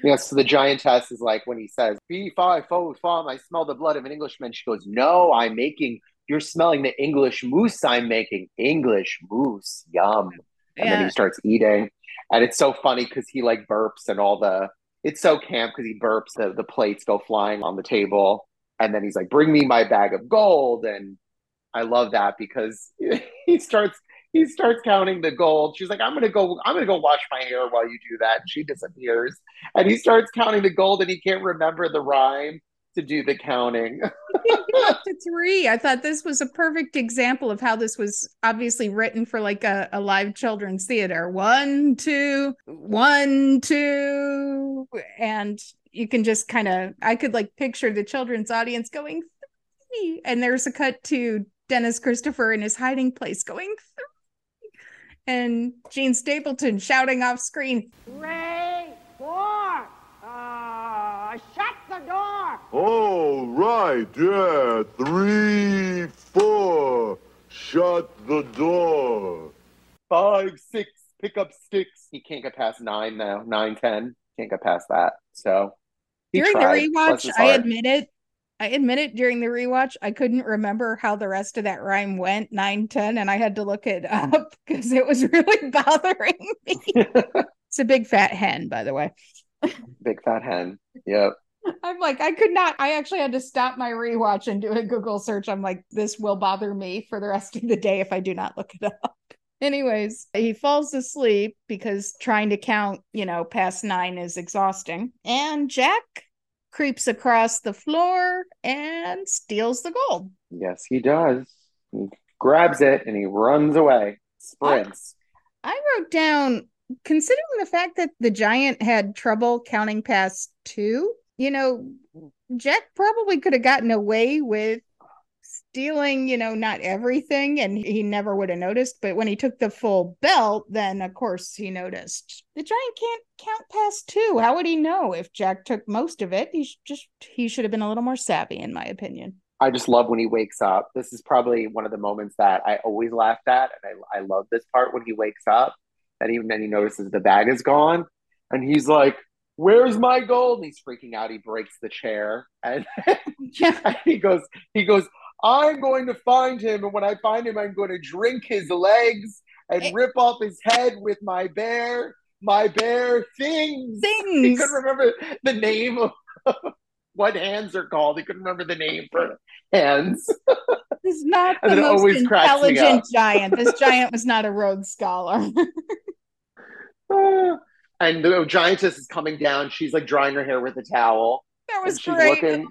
Yes, so the giantess is like when he says, Fee, fi, fo, fum, I smell the blood of an Englishman. She goes, No, I'm making, you're smelling the English moose I'm making. English moose, yum. And then he starts eating. And it's so funny because he like burps and all the, it's so camp because he burps, the, the plates go flying on the table. And then he's like, Bring me my bag of gold. And I love that because he starts, he starts counting the gold. She's like, I'm gonna go, I'm gonna go wash my hair while you do that. And she disappears. And he starts counting the gold and he can't remember the rhyme to do the counting. up to three. I thought this was a perfect example of how this was obviously written for like a, a live children's theater. One, two, one, two. And you can just kind of, I could like picture the children's audience going three. And there's a cut to Dennis Christopher in his hiding place going three. And Jean Stapleton shouting off screen, Three, four. Uh, shut the door. All right, yeah. Three, four. Shut the door. Five, six, pick up sticks. He can't get past nine now. Nine, ten. Can't get past that. So he during tried. the rewatch, I heart. admit it. I admit it during the rewatch, I couldn't remember how the rest of that rhyme went, 9, 10, and I had to look it up because it was really bothering me. it's a big fat hen, by the way. Big fat hen. Yep. I'm like, I could not, I actually had to stop my rewatch and do a Google search. I'm like, this will bother me for the rest of the day if I do not look it up. Anyways, he falls asleep because trying to count, you know, past nine is exhausting. And Jack creeps across the floor and steals the gold. Yes, he does. He grabs it and he runs away. Sprints. I wrote down considering the fact that the giant had trouble counting past two, you know, Jack probably could have gotten away with stealing, you know, not everything and he never would have noticed. But when he took the full belt, then of course he noticed. The giant can't count past two. How would he know if Jack took most of it? He just he should have been a little more savvy, in my opinion. I just love when he wakes up. This is probably one of the moments that I always laughed at, and I, I love this part when he wakes up. And even then, he notices the bag is gone, and he's like, "Where's my gold?" And he's freaking out. He breaks the chair, and, Yeah. and he goes, "He goes, I'm going to find him, and when I find him, I'm going to drink his legs and Eh. rip off his head with my bear, my bear things." He Things. couldn't remember the name of what hands are called. He couldn't remember the name for hands. This is not the most always cracks me intelligent giant. This giant was not a Rhodes Scholar. and the giantess is coming down. She's like drying her hair with a towel. that was and she's great. looking,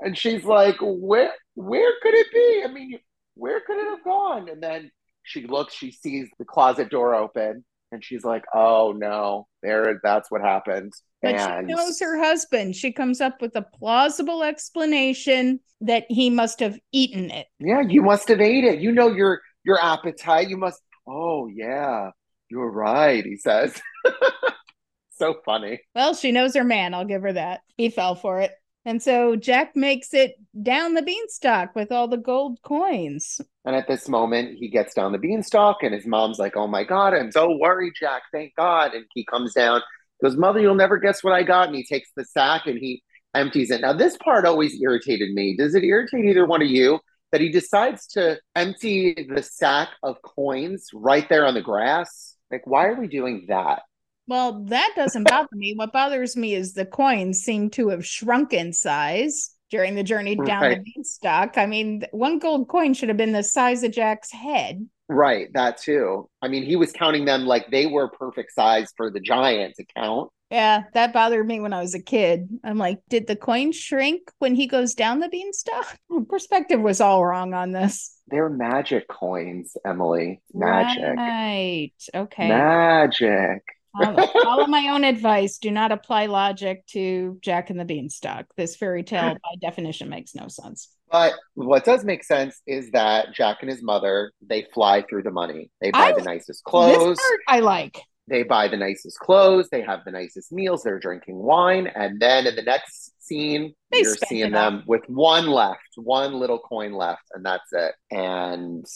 and she's like, "Where, where could it be? I mean, where could it have gone?" And then she looks, she sees the closet door open, and she's like, "Oh no, there, that's what happened." But and she knows her husband. She comes up with a plausible explanation that he must have eaten it. yeah, you must have ate it. You know your your appetite. You must. Oh yeah, you're right. He says. so funny. Well, she knows her man. I'll give her that. He fell for it. And so Jack makes it down the beanstalk with all the gold coins. And at this moment, he gets down the beanstalk, and his mom's like, "Oh my god, I'm so worried, Jack. Thank God." And he comes down, goes, "Mother, you'll never guess what I got." And he takes the sack and he empties it. Now, this part always irritated me. Does it irritate either one of you that he decides to empty the sack of coins right there on the grass? Like, why are we doing that? Well, that doesn't bother me. What bothers me is the coins seem to have shrunk in size during the journey down Right. the beanstalk. I mean, one gold coin should have been the size of Jack's head. Right, that too. I mean, he was counting them like they were perfect size for the giant to count. Yeah, that bothered me when I was a kid. I'm like, did the coin shrink when he goes down the beanstalk? Perspective was all wrong on this. They're magic coins, Emily. Magic. Right. Okay. Magic. Follow, follow my own advice. Do not apply logic to Jack and the Beanstalk. This fairy tale, by definition, makes no sense. But what does make sense is that Jack and his mother, they fly through the money. They buy I- the nicest clothes. This part I like. They buy the nicest clothes. They have the nicest meals. They're drinking wine. And then in the next scene, They you're seeing it all. them with one left, one little coin left, and that's it. And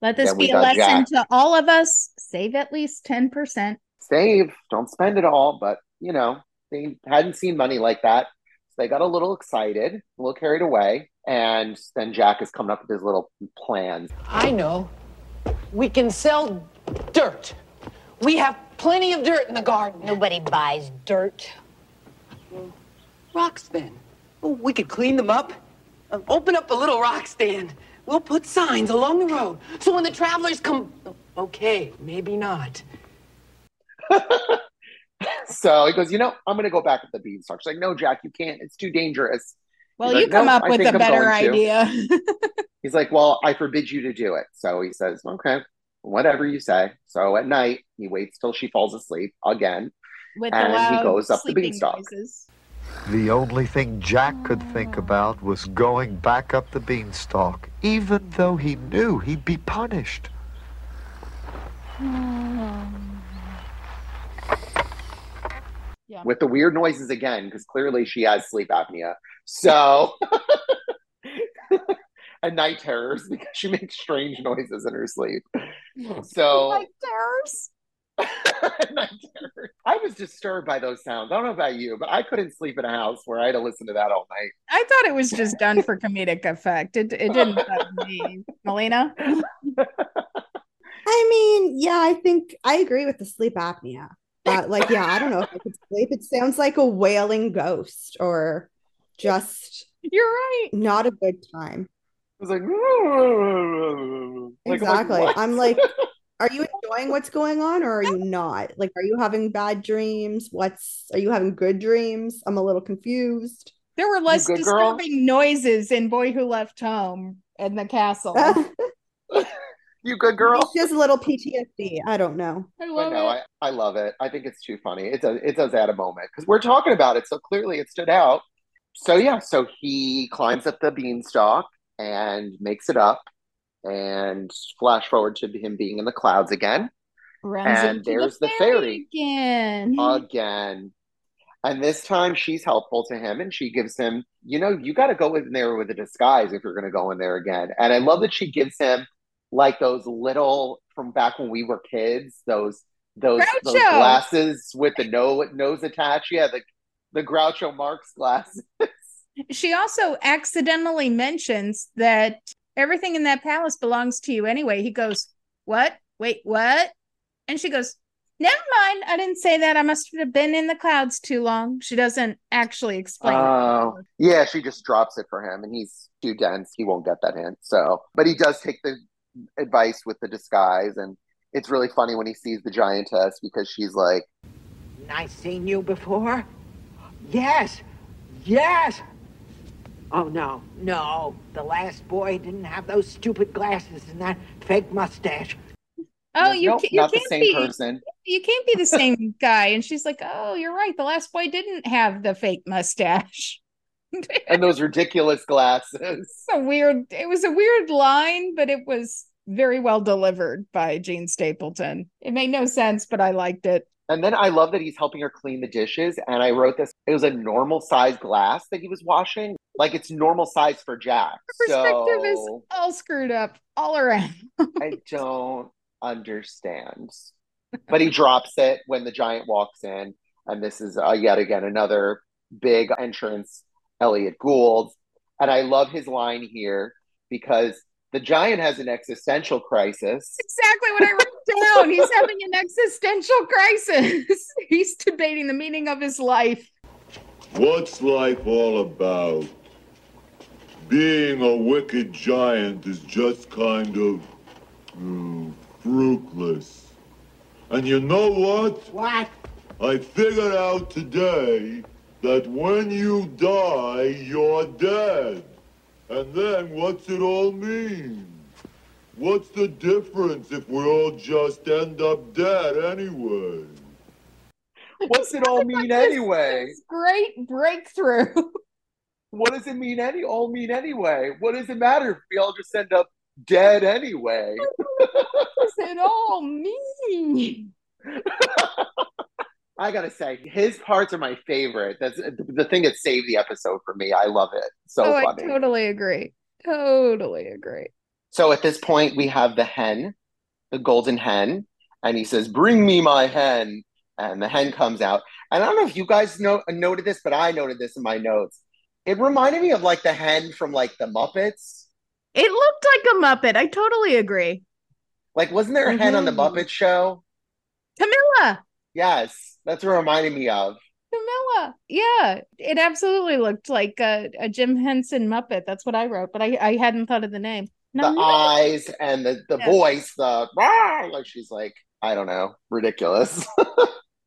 Let this be a lesson Jack. to all of us. Save at least 10%. Save, don't spend it all. But, you know, they hadn't seen money like that. So they got a little excited, a little carried away. And then Jack is coming up with his little plans. I know. We can sell dirt. We have plenty of dirt in the garden. Nobody buys dirt. Rocks, then. Oh, we could clean them up. Uh, open up a little rock stand. We'll put signs along the road. So when the travelers come. Okay, maybe not. So he goes, you know, I'm going to go back at the beanstalk. She's like, no, Jack, you can't. It's too dangerous. Well, He's you like, come "No, up I with think a I'm better idea. He's like, well, I forbid you to do it. So he says, okay, whatever you say. So at night, he waits till she falls asleep again. with the And he goes up the beanstalk. noises. The only thing Jack could think about was going back up the beanstalk, even though he knew he'd be punished. Hmm. Yeah. with the weird noises again, because clearly she has sleep apnea. So, and night terrors because she makes strange noises in her sleep. Hmm. So, Night terrors. night terrors. I was disturbed by those sounds. I don't know about you, but I couldn't sleep in a house where I had to listen to that all night. I thought it was just done for comedic effect. It, it didn't bother me. Melina? I mean, yeah, I think I agree with the sleep apnea. But like, yeah, I don't know if I could sleep. It sounds like a wailing ghost or just You're right. not a good time. It was like, like, Exactly. what? I'm like, are you enjoying what's going on or are you not? Like, are you having bad dreams? What's, are you having good dreams? I'm a little confused. There were less good girl? disturbing noises in Boy Who Left Home and the castle. You good girl? It's just a little PTSD. I don't know. I But love no, it. I, I love it. I think it's too funny. It does it does add a moment because we're talking about it, so clearly it stood out. So yeah, so he climbs up the beanstalk and makes it up, and flash forward to him being in the clouds again, Runs and there's the fairy. again. again. And this time she's helpful to him and she gives him, you know, you got to go in there with a disguise if you're going to go in there again. And I love that she gives him like those little from back when we were kids, those those, those glasses with the no, nose attached. Yeah, the the Groucho Marx glasses. She also accidentally mentions that everything in that palace belongs to you anyway. He goes, What? Wait, what? And she goes, Never mind. I didn't say that. I must have been in the clouds too long. She doesn't actually explain. Oh, yeah, she just drops it for him, and he's too dense. He won't get that hint. So, but he does take the advice with the disguise, and it's really funny when he sees the giantess because she's like, I seen you before? Yes, yes. Oh, no, no. The last boy didn't have those stupid glasses and that fake mustache. Oh, you, nope, ca- you not the can't same be person. you can't be the same guy. And she's like, Oh, you're right. The last boy didn't have the fake mustache. and those ridiculous glasses. A weird it was a weird line, but it was very well delivered by Jean Stapleton. It made no sense, but I liked it. And then I love that he's helping her clean the dishes. And I wrote this, it was a normal size glass that he was washing. Like it's normal size for Jack. Perspective is all screwed up all around. I don't understand. But he drops it when the giant walks in. And this is uh, yet again another big entrance, Elliott Gould. And I love his line here because the giant has an existential crisis. Exactly what I wrote down. He's having an existential crisis. He's debating the meaning of his life. What's life all about? Being a wicked giant is just kind of mm, fruitless. And you know what? What? I figured out today that when you die, you're dead. And then what's it all mean? What's the difference if we all just end up dead anyway? What's it all mean anyway? This great breakthrough. What does it mean any all mean anyway? What does it matter if we all just end up dead anyway? What does it all mean? I gotta say, his parts are my favorite. That's the thing that saved the episode for me. I love it. So oh, funny. I totally agree. Totally agree. So at this point, we have the hen, the golden hen, and he says, "Bring me my hen." And the hen comes out. And I don't know if you guys know noted this, but I noted this in my notes. It reminded me of like the hen from like the Muppets. It looked like a Muppet. I totally agree. Like, wasn't there a hen on the Mhm. Muppet Show? Camilla. Yes, that's what it reminded me of. Camilla. Yeah, it absolutely looked like a, a Jim Henson Muppet. That's what I wrote, but I, I hadn't thought of the name. The No, eyes and the the Yeah. voice, the "Rah!" like she's like, I don't know, ridiculous.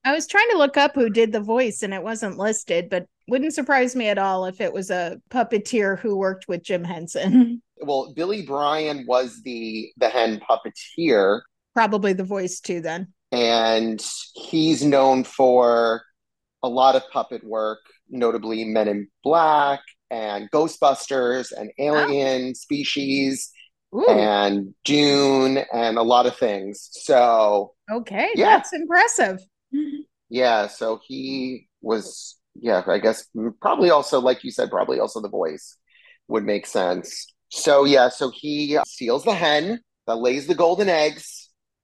I was trying to look up who did the voice and it wasn't listed, but wouldn't surprise me at all if it was a puppeteer who worked with Jim Henson. well, Billy Bryan was the the hen puppeteer, Probably the voice too, then. And he's known for a lot of puppet work, notably Men in Black and Ghostbusters and Alien oh. Species Ooh, and Dune and a lot of things. So okay, yeah. that's impressive. yeah, so he was yeah, I guess probably also like you said, probably also the voice would make sense. So yeah, so he steals the hen that lays the golden eggs.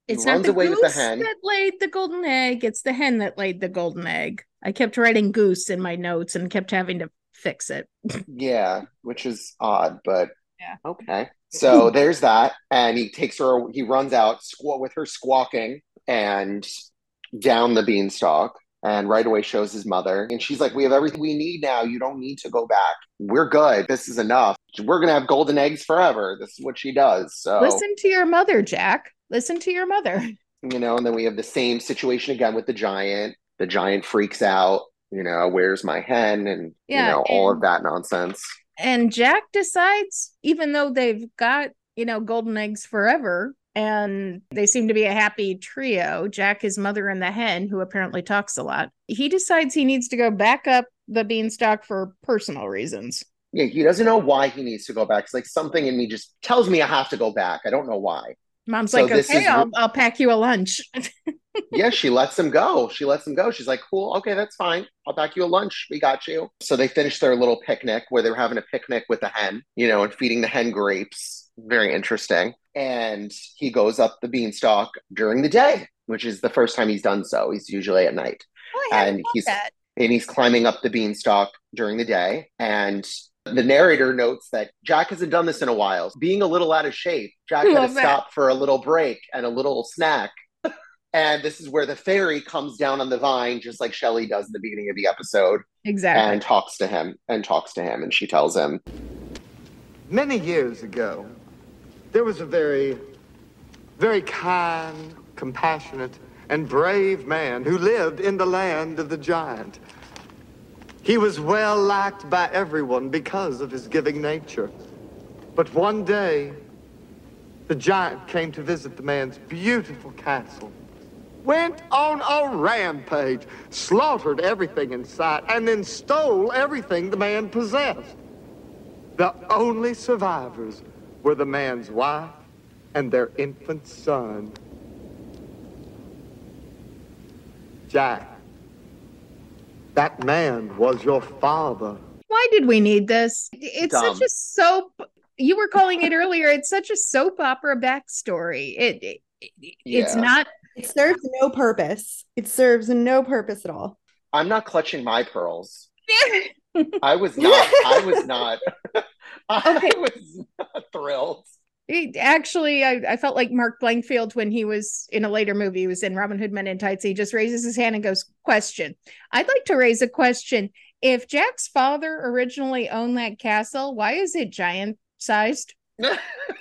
It's not the away with the goose that laid the golden egg. It's the hen that laid the golden egg. I kept writing goose in my notes and kept having to fix it. Yeah, which is odd, but Yeah. okay. So there's that, and he takes her. He runs out squat with her squawking and down the beanstalk, and right away shows his mother, and she's like, "We have everything we need now. You don't need to go back. We're good. This is enough. We're gonna have golden eggs forever." This is what she does. So Listen to your mother, Jack. Listen to your mother. you know, and then we have the same situation again with the giant. The giant freaks out. You know, where's my hen? And Yeah, you know all of that nonsense. And Jack decides, even though they've got, you know, golden eggs forever, and they seem to be a happy trio. Jack, his mother, and the hen, who apparently talks a lot. He decides he needs to go back up the beanstalk for personal reasons. Yeah, he doesn't know why he needs to go back. It's like something in me just tells me I have to go back. I don't know why. Mom's So like, okay, is- I'll, I'll pack you a lunch. yeah, she lets him go. She lets him go. She's like, cool, okay, that's fine. I'll pack you a lunch. We got you. So they finish their little picnic where they were having a picnic with the hen, you know, and feeding the hen grapes. Very interesting. And he goes up the beanstalk during the day, which is the first time he's done so. He's usually at night. Oh, And he's that. and he's climbing up the beanstalk during the day. And the narrator notes that Jack hasn't done this in a while. Being a little out of shape, Jack had to stop for a little break and a little snack. and this is where the fairy comes down on the vine, just like Shelley does in the beginning of the episode, Exactly. and talks to him and talks to him. And she tells him, Many years ago, there was a very, very kind, compassionate, and brave man who lived in the land of the giant. He was well liked by everyone because of his giving nature. But one day, the giant came to visit the man's beautiful castle. Went on a rampage, slaughtered everything in sight, and then stole everything the man possessed. The only survivors were the man's wife and their infant son. Jack, that man was your father. Why did we need this? It's Dumb. such a soap. You were calling it earlier. It's such a soap opera backstory. It, it it's Yeah. not. It serves no purpose. It serves no purpose at all. I'm not clutching my pearls. I was not, I was not, I Okay. was not thrilled. It- actually, I, I felt like Mark Blankfield when he was in a later movie. He was in Robin Hood Men in Tights. He just raises his hand and goes, "Question." I'd like to raise a question. If Jack's father originally owned that castle, why is it giant sized?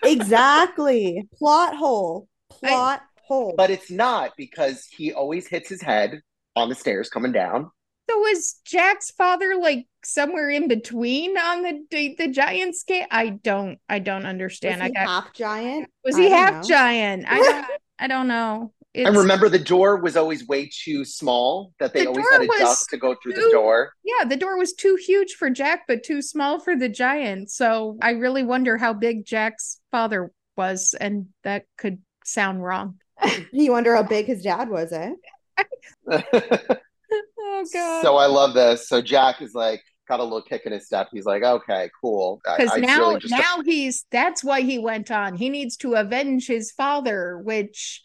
Exactly. Plot hole. I- Plot hole. But it's not because he always hits his head on the stairs coming down. So was Jack's father like somewhere in between on the the, the giant scale? I don't I don't was understand. I he got half giant? was he half know. giant? I don't I don't know. And It's- remember, the door was always way too small that they The always had a was duck to go through the door. Yeah, the door was too huge for Jack, but too small for the giant. So I really wonder how big Jack's father was, and that could sound wrong. You wonder how big his dad was, eh? Oh god. so I love this. So Jack is like, got a little kick in his step. He's like, okay, cool. Because now really just- now he's that's why he went on. He needs to avenge his father, which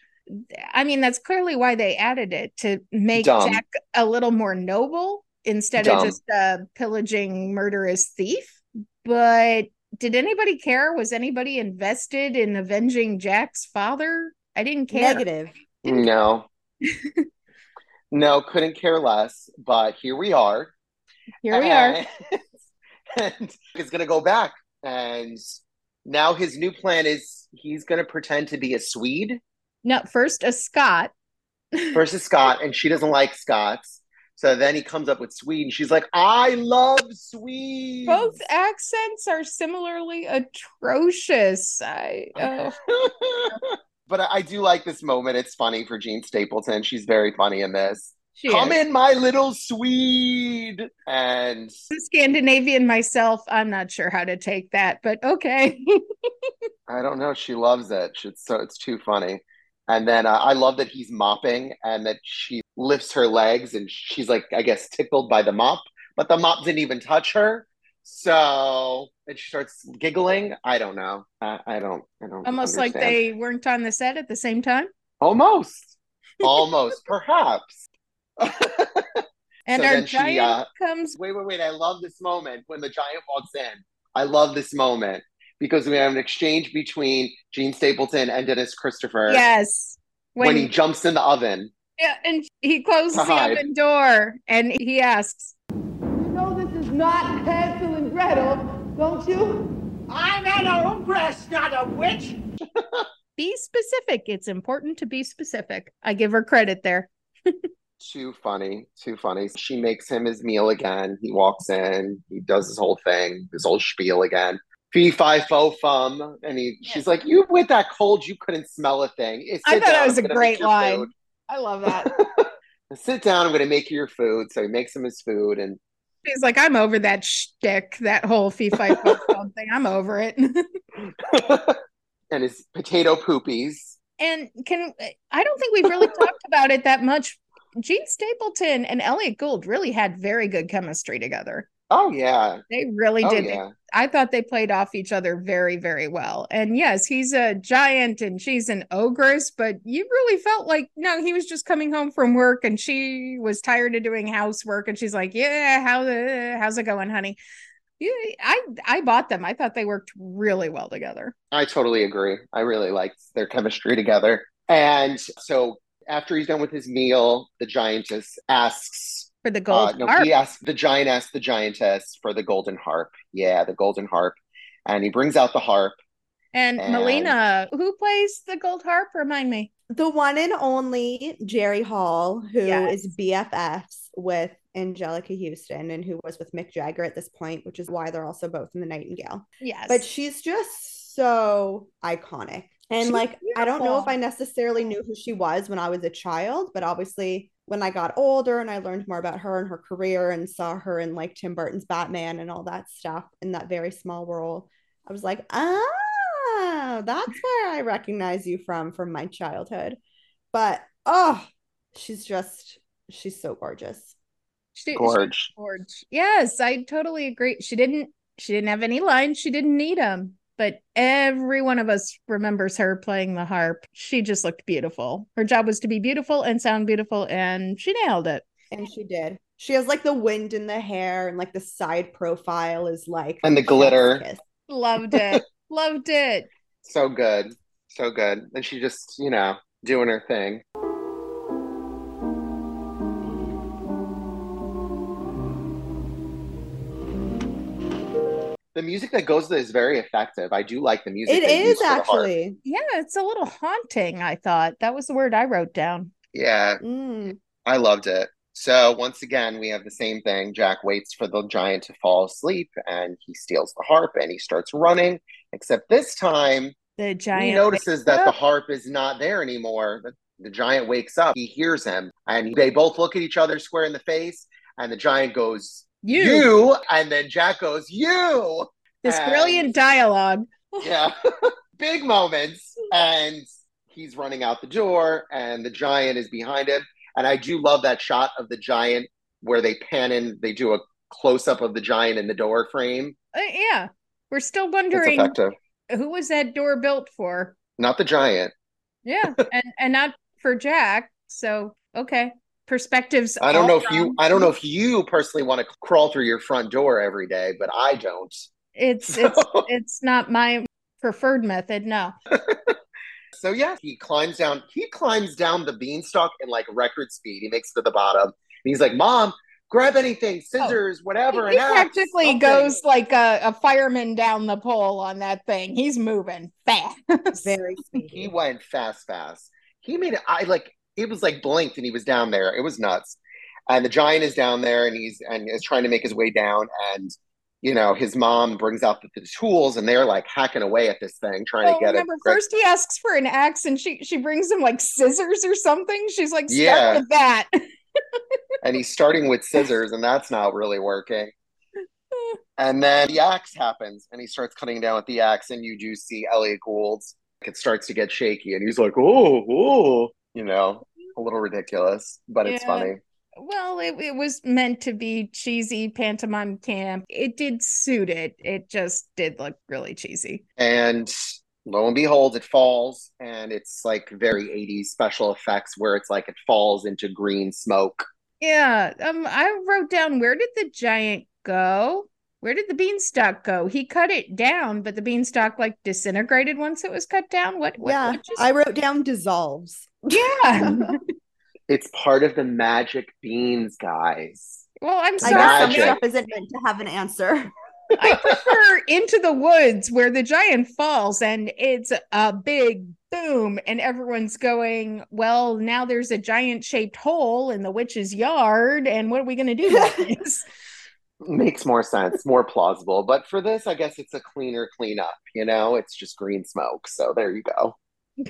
I mean that's clearly why they added it to make Dumb. Jack a little more noble instead Dumb. of just a pillaging murderous thief. But did anybody care? Was anybody invested in avenging Jack's father? I didn't care. Negative. no, no, couldn't care less. But here we are. Here we are. And, and he's gonna go back, and now his new plan is he's gonna pretend to be a Swede No, first a Scot. versus Scott, and she doesn't like Scots. So then he comes up with Swede, and she's like, "I love Swedes." Both accents are similarly atrocious. I oh. But I, do like this moment. It's funny for Jean Stapleton. She's very funny in this. She Come is. in, my little Swede, and Scandinavian myself. I'm not sure how to take that, but okay. I don't know. She loves it. It's so it's too funny. And then uh, I love that he's mopping and that she lifts her legs and she's like, I guess, tickled by the mop, but the mop didn't even touch her. So and she starts giggling. I don't know. I, I don't. I don't. Almost like they weren't on the set at the same time. almost, almost, perhaps. And So our then she, giant uh, comes. Wait, wait, wait. I love this moment when the giant walks in. I love this moment because we have an exchange between Jean Stapleton and Dennis Christopher Yes. when, When, he jumps in the oven. yeah, and he closes the hide. oven door and he asks, You know this is not Hansel and don't you? I'm an ogress, not a witch. "Be specific. It's important to be specific." I give her credit there. Too funny, too funny. She makes him his meal again. He walks in, he does his whole thing, his whole spiel again. fee fi fo fum, and he she's like, "You with that cold, you couldn't smell a thing." It's I thought down, it was I'm a great line. food." I love that. Sit down. I'm going to make you your food. So he makes him his food, and He's like, I'm over that shtick, that whole fee fi fo fum thing. I'm over it. and his potato poopies. and can I don't think we've really talked about it that much. Jean Stapleton and Elliott Gould really had very good chemistry together. Oh yeah, They really oh did. Yeah. I thought they played off each other very, very well. And yes, he's a giant and she's an ogress, but you really felt like no, he was just coming home from work and she was tired of doing housework and she's like, "Yeah, how uh, how's it going, honey?" Yeah, I I bought them. I thought they worked really well together. I totally agree. I really liked their chemistry together. And so after he's done with his meal, the giantess asks For the gold Uh, no, harp. he asks the giant asks the giantess for the golden harp. Yeah, the golden harp. And he brings out the harp. And, And- Melina, who plays the gold harp? Remind me. The one and only Jerry Hall, who is Yes. BFFs with Anjelica Huston and who was with Mick Jagger at this point, which is why they're also both in the Nightingale. Yes. But she's just so iconic. And She's like, I don't know if. I necessarily knew who she was when I was a child, but obviously when I got older and I learned more about her and her career and saw her in like Tim Burton's Batman and all that stuff in that very small role, I was like, ah, that's where I recognize you from from my childhood. But oh, she's just she's so gorgeous. She, she- Gorge. Gorge. Yes, I totally agree. She didn't she didn't have any lines. She didn't need them. But every one of us remembers her playing the harp. She just looked beautiful. Her job was to be beautiful and sound beautiful, and she nailed it. And she did. She has like the wind in the hair and like the side profile is like And the glitter. kiss. Loved it. Loved it. So good. So good. And she just, you know, doing her thing. The music that goes with it is very effective. I do like the music. It is use for the harp. actually. Yeah, it's a little haunting, I thought. That was the word I wrote down. Yeah, Mm. I loved it. So once again, we have the same thing. Jack waits for the giant to fall asleep and he steals the harp and he starts running. Except this time, The giant he notices that the harp is not there anymore. The, the giant wakes up. He hears him and they both look at each other square in the face. And the giant goes, You. You. And then Jack goes, You. This And- brilliant dialogue. Yeah. Big moments. And he's running out the door and the giant is behind him. And I do love that shot of the giant where they pan in, they do a close up of the giant in the door frame. Uh, yeah. We're still wondering who was that door built for? Not the giant. Yeah, and and not for Jack. So okay, perspectives. I don't know if you. I don't know if you personally want to crawl through your front door every day, but I don't. It's it's it's not my preferred method. No. So yeah, he climbs down. He climbs down the beanstalk in like record speed. He makes it to the bottom. And he's like, "Mom, grab anything, oh, scissors, whatever." He an axe, practically something." goes like a, a fireman down the pole on that thing. He's moving fast. Very He went fast, fast. He made it. I like. It was like blinked, and he was down there. It was nuts. And the giant is down there, and he's and is trying to make his way down. And you know, his mom brings out the, the tools, and they're like hacking away at this thing, trying Well, to get remember, it. first he asks for an axe, and she she brings him like scissors or something. She's like, start Yeah. with that. and he's starting with scissors, and that's not really working. And then the axe happens, and he starts cutting down with the axe, and you do see Elliott Gould's. It starts to get shaky, and he's like, "Oh, oh," you know, a little ridiculous, but it's funny. Well, it, it was meant to be cheesy pantomime camp. It did suit it. It just did look really cheesy. And lo and behold, it falls, and it's like very 80s special effects where it's like it falls into green smoke. Yeah. Um, I wrote down where did the giant go? Where did the beanstalk go? He cut it down, but the beanstalk like disintegrated once it was cut down. What? what Yeah, what just- I wrote down dissolves. yeah. It's part of the magic beans, guys. well, I'm I sorry. guess some stuff isn't meant to have an answer. I prefer Into the Woods where the giant falls and it's a big boom and everyone's going, well, now there's a giant shaped hole in the witch's yard and what are we going to do about this? Makes more sense, more plausible. But for this, I guess it's a cleaner cleanup, you know? It's just green smoke. So there you go.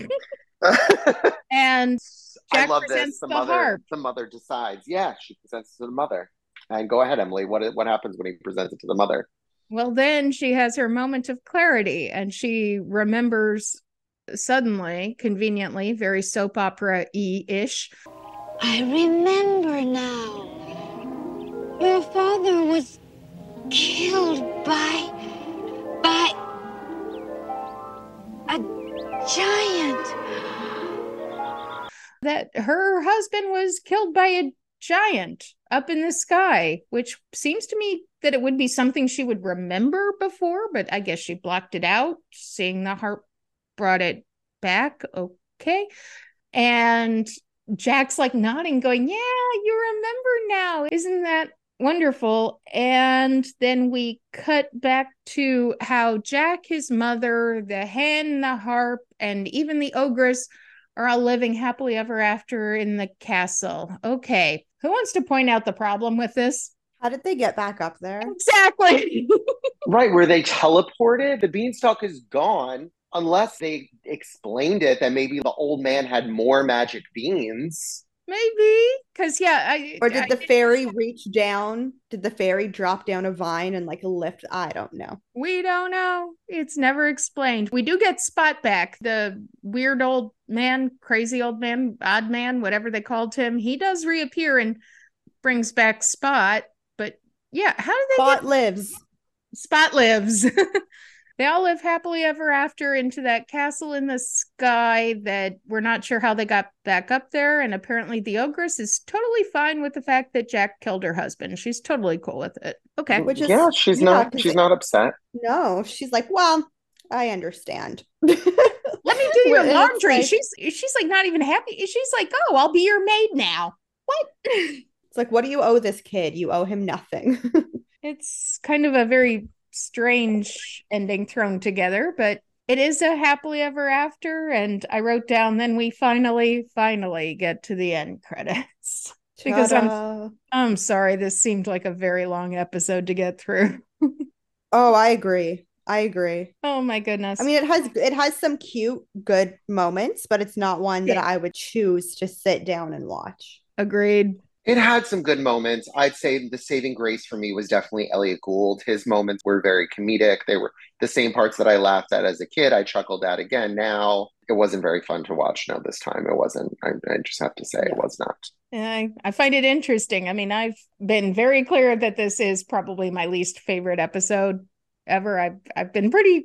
and I Jack love presents this. The the mother harp. the mother decides. Yeah, she presents it to the mother. And go ahead, Emily. What what happens when he presents it to the mother? Well, then she has her moment of clarity and she remembers suddenly, conveniently, very soap opera y ish. I remember now. Your father was killed by. by. a giant. that her husband was killed by a giant up in the sky, which seems to me that it would be something she would remember before, but I guess she blocked it out. Seeing the harp brought it back. Okay. And Jack's like nodding, going, Yeah, you remember now. Isn't that wonderful? And then we cut back to how Jack, his mother, the hen, the harp, and even the ogress are all living happily ever after in the castle. Okay. Who wants to point out the problem with this? How did they get back up there? Exactly. Right, Were they teleported, the beanstalk is gone unless they explained it that maybe the old man had more magic beans. Maybe. Because, yeah. I, Or did I the fairy reach down? Did the fairy drop down a vine and like lift? I don't know. We don't know. It's never explained. We do get Spot back, the weird old man, crazy old man, odd man, whatever they called him. He does reappear and brings back Spot. But yeah, how do they Spot get lives. Spot lives. they all live happily ever after into that castle in the sky that we're not sure how they got back up there. And apparently the ogress is totally fine with the fact that Jack killed her husband. She's totally cool with it. Okay. Which is yeah, she's yeah, not 'cause she's not upset. No, she's like, well, I understand. Let me do your laundry. like- she's she's like not even happy. She's like, oh, I'll be your maid now. What? It's like, what do you owe this kid? You owe him nothing. it's kind of a very strange ending thrown together, but it is a happily ever after. And I wrote down, then we finally, finally get to the end credits. because I'm Ta-da. I'm sorry, this seemed like a very long episode to get through. Oh, I agree. I agree. Oh my goodness. I mean, it has it has some cute, good moments, but it's not one that I would choose to sit down and watch. agreed. It had some good moments. I'd say the saving grace for me was definitely Elliott Gould. His moments were very comedic. They were the same parts that I laughed at as a kid. I chuckled at again now. It wasn't very fun to watch. now this time it wasn't. I, I just have to say it was not. I, I find it interesting. I mean, I've been very clear that this is probably my least favorite episode ever. I've I've been pretty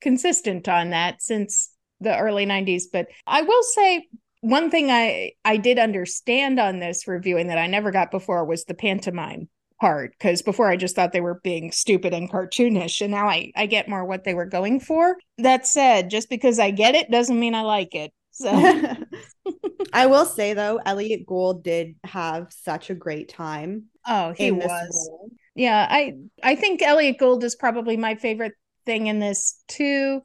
consistent on that since the early 90s. But I will say one thing I I did understand on this reviewing that I never got before was the pantomime part. Because before I just thought they were being stupid and cartoonish, and now I I get more what they were going for. That said, just because I get it doesn't mean I like it. So I will say though, Elliott Gould did have such a great time oh, he was. role. Yeah, I I think Elliott Gould is probably my favorite thing in this too.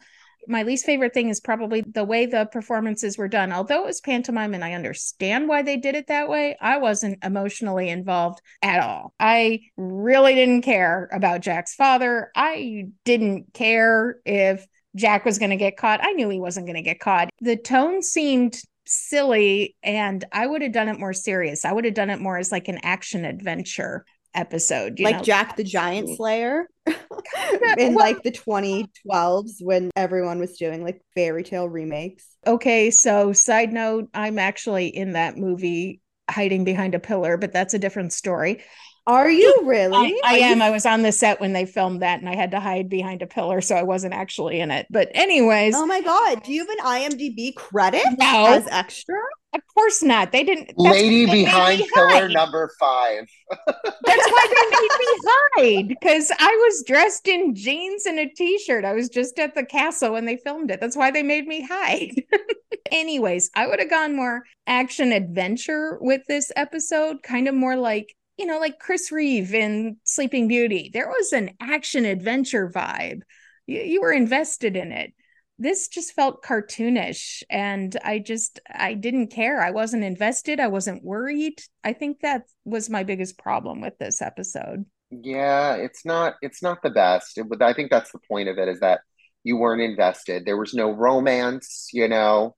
My least favorite thing is probably the way the performances were done. Although it was pantomime and I understand why they did it that way, I wasn't emotionally involved at all. I really didn't care about Jack's father. I didn't care if Jack was going to get caught. I knew he wasn't going to get caught. The tone seemed silly and I would have done it more serious. I would have done it more as like an action adventure episode, you like know? Jack the Giant Slayer in like the 2012s when everyone was doing like fairy tale remakes. Okay, so side note, I'm actually in that movie hiding behind a pillar, but that's a different story. Are you really? I, I Are you- am. I was on the set when they filmed that and I had to hide behind a pillar, so I wasn't actually in it. But anyways, Oh my god, do you have an IMDb credit No. as extra? of course not. They didn't Lady why they made behind pillar hide. number five. That's why they made me hide because I was dressed in jeans and a t-shirt. I was just at the castle when they filmed it. That's why they made me hide. Anyways, I would have gone more action adventure with this episode, kind of more like, you know, like Chris Reeve in Sleeping Beauty. There was an action adventure vibe. You, you were invested in it. This just felt cartoonish and I just I didn't care. I wasn't invested. I wasn't worried. I think that was my biggest problem with this episode. Yeah, it's not it's not the best. It, but I think that's the point of it is that you weren't invested. There was no romance, you know,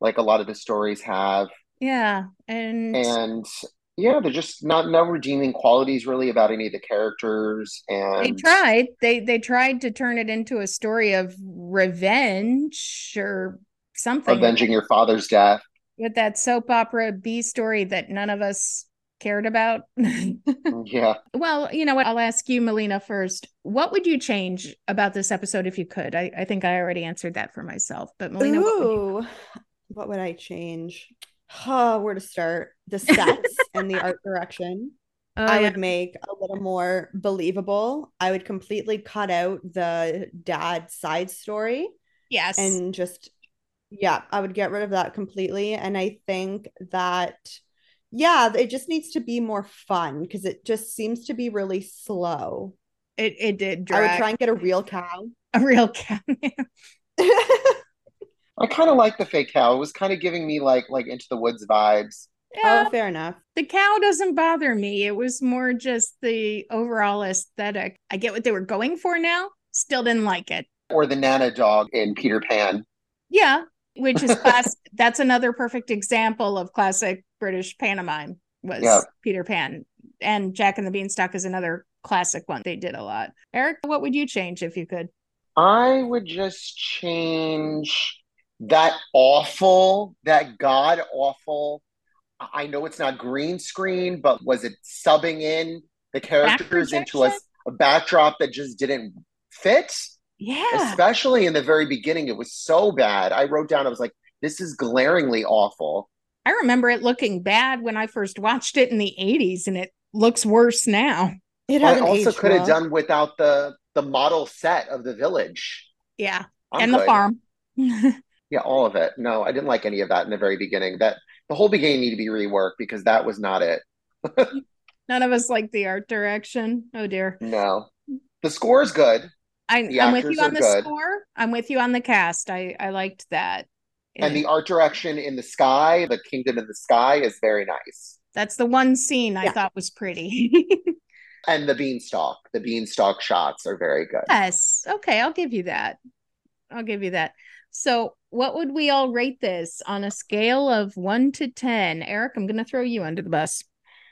like a lot of the stories have. Yeah. And And yeah, they're just not no redeeming qualities really about any of the characters. And they tried. They they tried to turn it into a story of revenge or something avenging your father's death. with that soap opera B story that none of us cared about. Mm, yeah. well, you know what? I'll ask you, Melina, first. What would you change about this episode if you could? I, I think I already answered that for myself. But Melina, what would you- what would I change? Oh, where to start? The sets and the art direction. Oh, I yeah. would make a little more believable. I would completely cut out the dad side story yes. and just, yeah, I would get rid of that completely. And I think that, yeah, it just needs to be more fun because it just seems to be really slow. it, it did I would try and get a real cow. a real cameo. I kind of like the fake cow. It was kind of giving me like like into the woods vibes. Oh, yeah, Oh, fair enough. the cow doesn't bother me. It was more just the overall aesthetic. I get what they were going for now. Still didn't like it. Or the Nana dog in Peter Pan. Yeah, which is class. that's another perfect example of classic British pantomime. Was Yeah. Peter Pan and Jack and the Beanstalk is another classic one. They did a lot. Eric, what would you change if you could? I would just change that awful, that god awful. I I know it's not green screen, but was it subbing in the characters into a, a backdrop that just didn't fit? Yeah, Especially in the very beginning, it was so bad. I wrote down, I was like, this is glaringly awful. I remember it looking bad when I first watched it in the '80s, and it looks worse now. It I hasn't also aged could have well. done without the the model set of the village. Yeah, I'm and the farm. Yeah, all of it. No, I didn't like any of that in the very beginning. That the whole beginning needed to be reworked because that was not it. None of us like the art direction. Oh dear. No. The score is good. I, I'm with you on the good. score. I'm with you on the cast. I I liked that. And the art direction in the sky, the kingdom in the sky, is very nice. That's the one scene I thought was pretty. And the beanstalk, the beanstalk shots are very good. yes. Okay, I'll give you that. I'll give you that. So, what would we all rate this on a scale of 1 to 10? Eric, I'm going to throw you under the bus.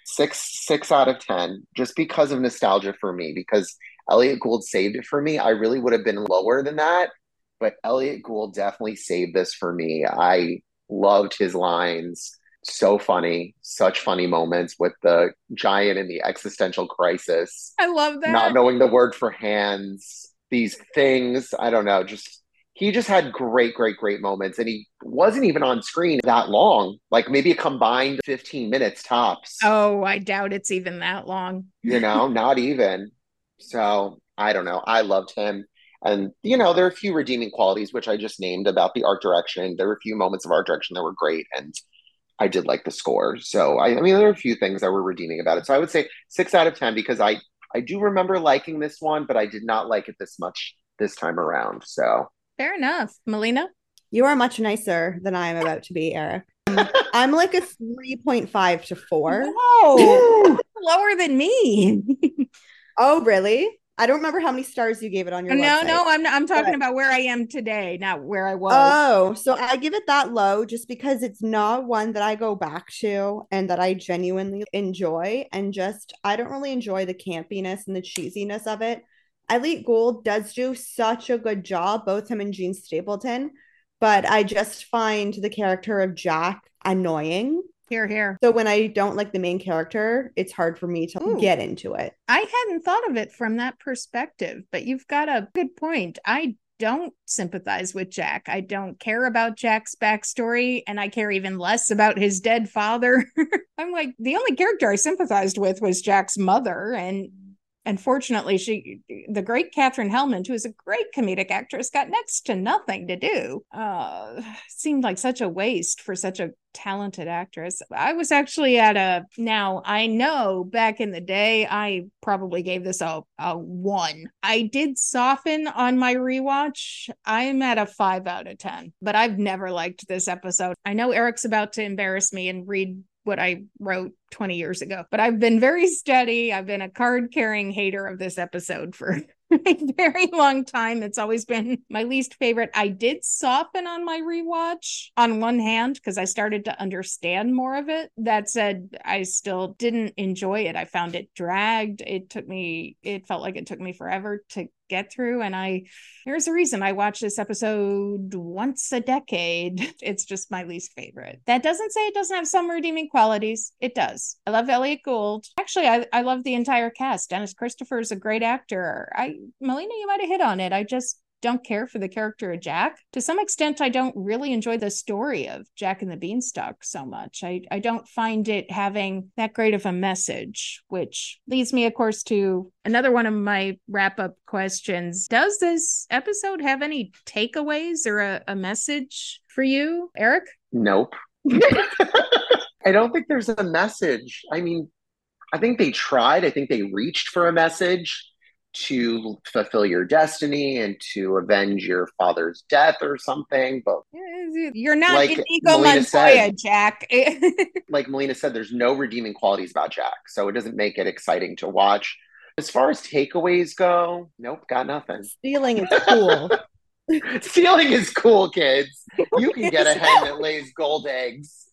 Six, six out of ten, just because of nostalgia for me. Because Elliott Gould saved it for me. I really would have been lower than that, but Elliott Gould definitely saved this for me. I loved his lines. So funny, such funny moments with the giant and the existential crisis. I love that. not knowing the word for hands, these things. I don't know. Just he just had great, great, great moments, and he wasn't even on screen that long. Like maybe a combined fifteen minutes tops. oh, I doubt it's even that long. You know, not even. So I don't know. I loved him. And you know, there are a few redeeming qualities which I just named about the art direction. There were a few moments of art direction that were great, and I did like the score. So I, I mean, there are a few things that were redeeming about it. So I would say six out of ten because I I do remember liking this one, but I did not like it this much this time around. So Fair enough. Melina? You are much nicer than I am about to be, Eric. I'm like a 3.5 to 4. Whoa, lower than me. Oh, really? I don't remember how many stars you gave it on your no, website. no, I'm I'm talking But- about where I am today, not where I was. Oh, so I give it that low just because it's not one that I go back to and that I genuinely enjoy. And just, I don't really enjoy the campiness and the cheesiness of it. Elliott Gould does do such a good job, both him and Jean Stapleton, but I just find the character of Jack annoying. here, here. So when I don't like the main character, it's hard for me to Ooh. get into it. I hadn't thought of it from that perspective, but you've got a good point. I don't sympathize with Jack. I don't care about Jack's backstory, and I care even less about his dead father. I'm like, the only character I sympathized with was Jack's mother, and unfortunately, she, the great Katherine Helmond, who is a great comedic actress, got next to nothing to do. Uh, seemed like such a waste for such a talented actress. I was actually at a now I know back in the day I probably gave this a, a one. I did soften on my rewatch. I'm at a five out of ten, but I've never liked this episode. I know Eric's about to embarrass me and read what I wrote 20 years ago. But I've been very steady. I've been a card carrying hater of this episode for a very long time. It's always been my least favorite. I did soften on my rewatch on one hand because I started to understand more of it. That said, I still didn't enjoy it. I found it dragged. It took me, it felt like it took me forever to get through. And I, there's a reason I watch this episode once a decade. It's just my least favorite. That doesn't say it doesn't have some redeeming qualities. It does. I love Elliott Gould. Actually, I, I love the entire cast. Dennis Christopher is a great actor. I, Melina, you might have hit on it. I just don't care for the character of Jack. To some extent, I don't really enjoy the story of Jack and the Beanstalk so much. I, I don't find it having that great of a message, which leads me, of course, to another one of my wrap up questions. Does this episode have any takeaways or a, a message for you, Eric? Nope. I don't think there's a message. I mean, I think they tried, I think they reached for a message to fulfill your destiny and to avenge your father's death or something. But you're not like Inigo Melina Montoya, said- Jack. like Melina said, there's no redeeming qualities about Jack. So it doesn't make it exciting to watch. As far as takeaways go, nope, got nothing. Stealing is cool. Stealing is cool, kids. You can get a hen that lays gold eggs.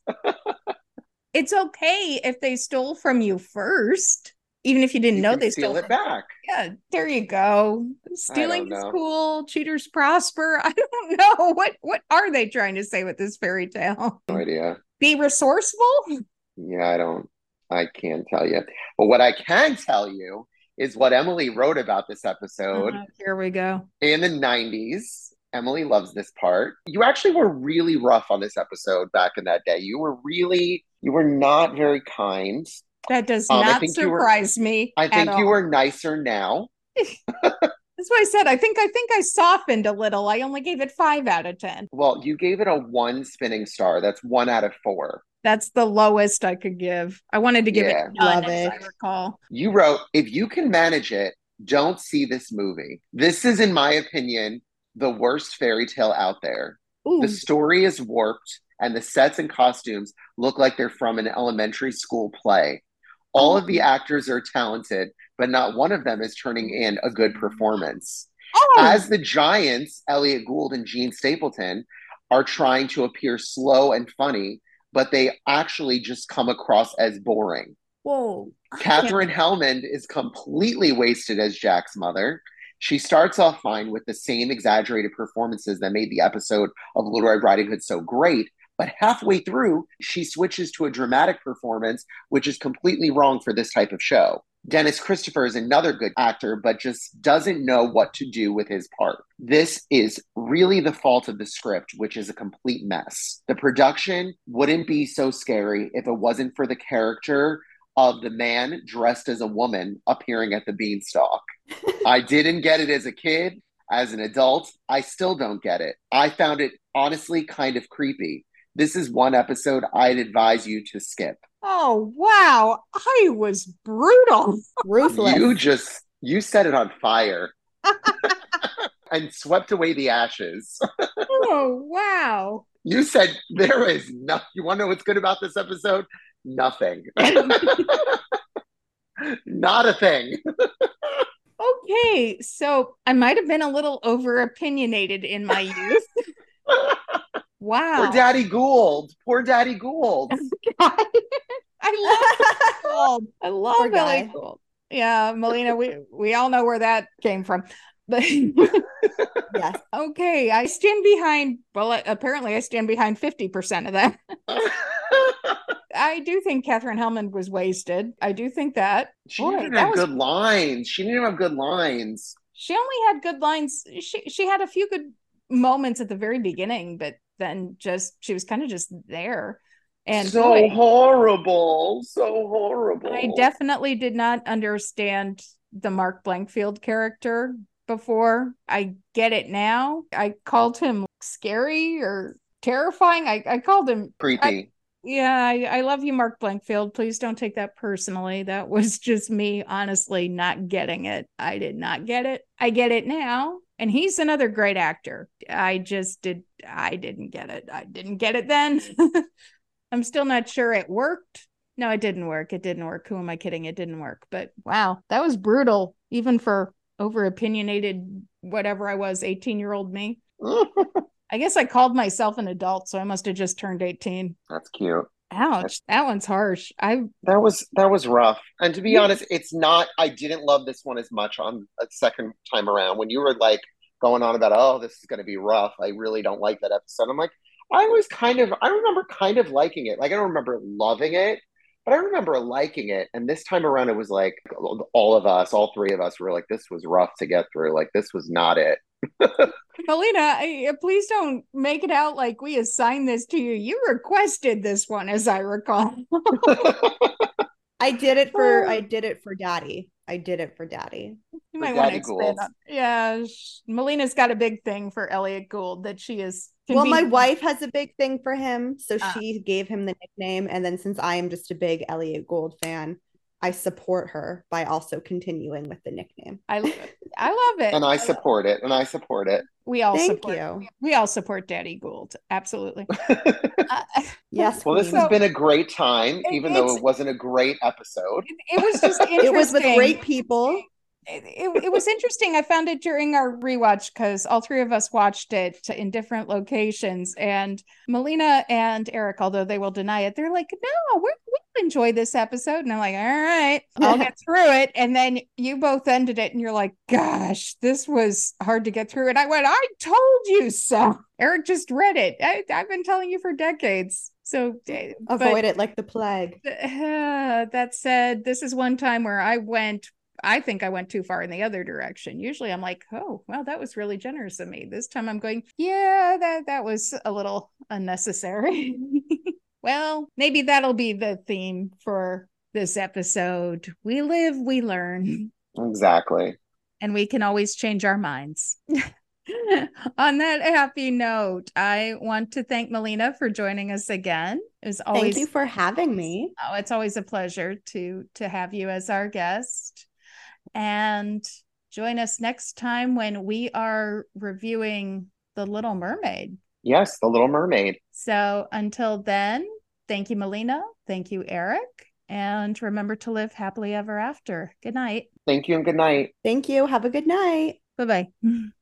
it's okay if they stole from you first, even if you didn't You know they steal stole it back. Yeah, there you go. Stealing is cool. Cheaters prosper. I don't know what what are they trying to say with this fairy tale? No idea. Be resourceful. Yeah, I don't, I can't tell you. But what I can tell you is what Emily wrote about this episode Uh, here we go. in the 90s. Emily loves this part. You actually were really rough on this episode back in that day. You were really, you were not very kind. That does Um, not think you were- surprise me. I at think you all. were nicer now. That's what I said. I think I think I softened a little. I only gave it five out of ten. Well, you gave it a one spinning star. That's one out of four. That's the lowest I could give. I wanted to give Yeah. it none, Love as it. I recall. You wrote, if you can manage it, don't see this movie. This is, in my opinion, the worst fairy tale out there. Ooh, The story is warped, and the sets and costumes look like they're from an elementary school play. All of oh. the actors are talented, but not one of them is turning in a good performance. oh, As the Giants, Elliott Gould and Jean Stapleton are trying to appear slow and funny, but they actually just come across as boring. whoa. Katherine Helmond is completely wasted as Jack's mother. She starts off fine with the same exaggerated performances that made the episode of Little Red Riding Hood so great, but halfway through, she switches to a dramatic performance, which is completely wrong for this type of show. Dennis Christopher is another good actor, but just doesn't know what to do with his part. This is really the fault of the script, which is a complete mess. The production wouldn't be so scary if it wasn't for the character of the man dressed as a woman appearing at the beanstalk. I didn't get it as a kid. As an adult, I still don't get it. I found it honestly kind of creepy. This is one episode I'd advise you to skip. Oh wow. I was brutal. Ruthless. You just you set it on fire and swept away the ashes. Oh wow. You said there is nothing. you want to know what's good about this episode? Nothing. Not a thing. Okay, so I might have been a little over opinionated in my youth. Wow. Poor Daddy Gould. Poor Daddy Gould. I love Gould. I love Poor Ellie guy. Gold. Yeah, Melina, we we all know where that came from. But yes. okay, I stand behind. Well, uh, apparently, I stand behind fifty percent of that. I do think Katherine Helmond was wasted. I do think that. She Boy, didn't that have was- good lines. She didn't have good lines. She only had good lines. She she had a few good moments at the very beginning, but then just she was kind of just there. And so boy, horrible. So horrible. I definitely did not understand the Mark Blankfield character before. I get it now. I called him scary or terrifying. I, I called him creepy. yeah, I, I love you, Mark Blankfield. Please don't take that personally. That was just me honestly not getting it. I did not get it. I get it now. And he's another great actor. I just did I didn't get it. I didn't get it then. I'm still not sure it worked. No, it didn't work. It didn't work. Who am I kidding? It didn't work. But wow, that was brutal, even for over opinionated, whatever I was, 18 year old me. I guess I called myself an adult, so I must have just turned 18. That's cute. Ouch, that one's harsh. I That was that was rough. And to be honest, it's not I didn't love this one as much on a second time around. When you were like going on about, oh, this is gonna be rough. I really don't like that episode. I'm like, I was kind of I remember kind of liking it. Like I don't remember loving it, but I remember liking it. And this time around it was like all of us, all three of us were like, this was rough to get through. Like this was not it. Melina, I, please don't make it out like we assigned this to you. You requested this one, as I recall. I did it for I did it for daddy. I did it for daddy. You might want to expand on. Yeah, sh- Melina's got a big thing for Elliott Gould that she is. Well, my wife has a big thing for him, so uh, she gave him the nickname. And then since I am just a big Elliott Gould fan, I support her by also continuing with the nickname. I I love it. And I support it. And I support it. We all Thank support you. We all support Daddy Gould. Absolutely. uh, yes. Well, this queen. has been a great time, even though it wasn't a great episode. It, it was just interesting. it was with great people it, it, it, was interesting. I found it during our rewatch because all three of us watched it in different locations. And Melina and Eric, although they will deny it, they're like, no, we will enjoy this episode. And I'm like, all right, I'll get through it. And then you both ended it and you're like, gosh, this was hard to get through. And I went, I told you so. Eric just read it. I, have been telling you for decades. So avoid but, it like the plague. Uh, that said, this is one time where I went I think I went too far in the other direction. Usually I'm like, oh, well, that was really generous of me. This time I'm going, yeah, that that was a little unnecessary. well, maybe that'll be the theme for this episode. We live, we learn. Exactly. And we can always change our minds. On that happy note, I want to thank Melina for joining us again. It was always Thank you for having me. Oh, it's always a pleasure to to have you as our guest. And join us next time when we are reviewing The Little Mermaid. Yes, The Little Mermaid. So until then, thank you, Melina. Thank you, Eric. And remember to live happily ever after. Good night. Thank you and good night. Thank you. Have a good night. Bye bye.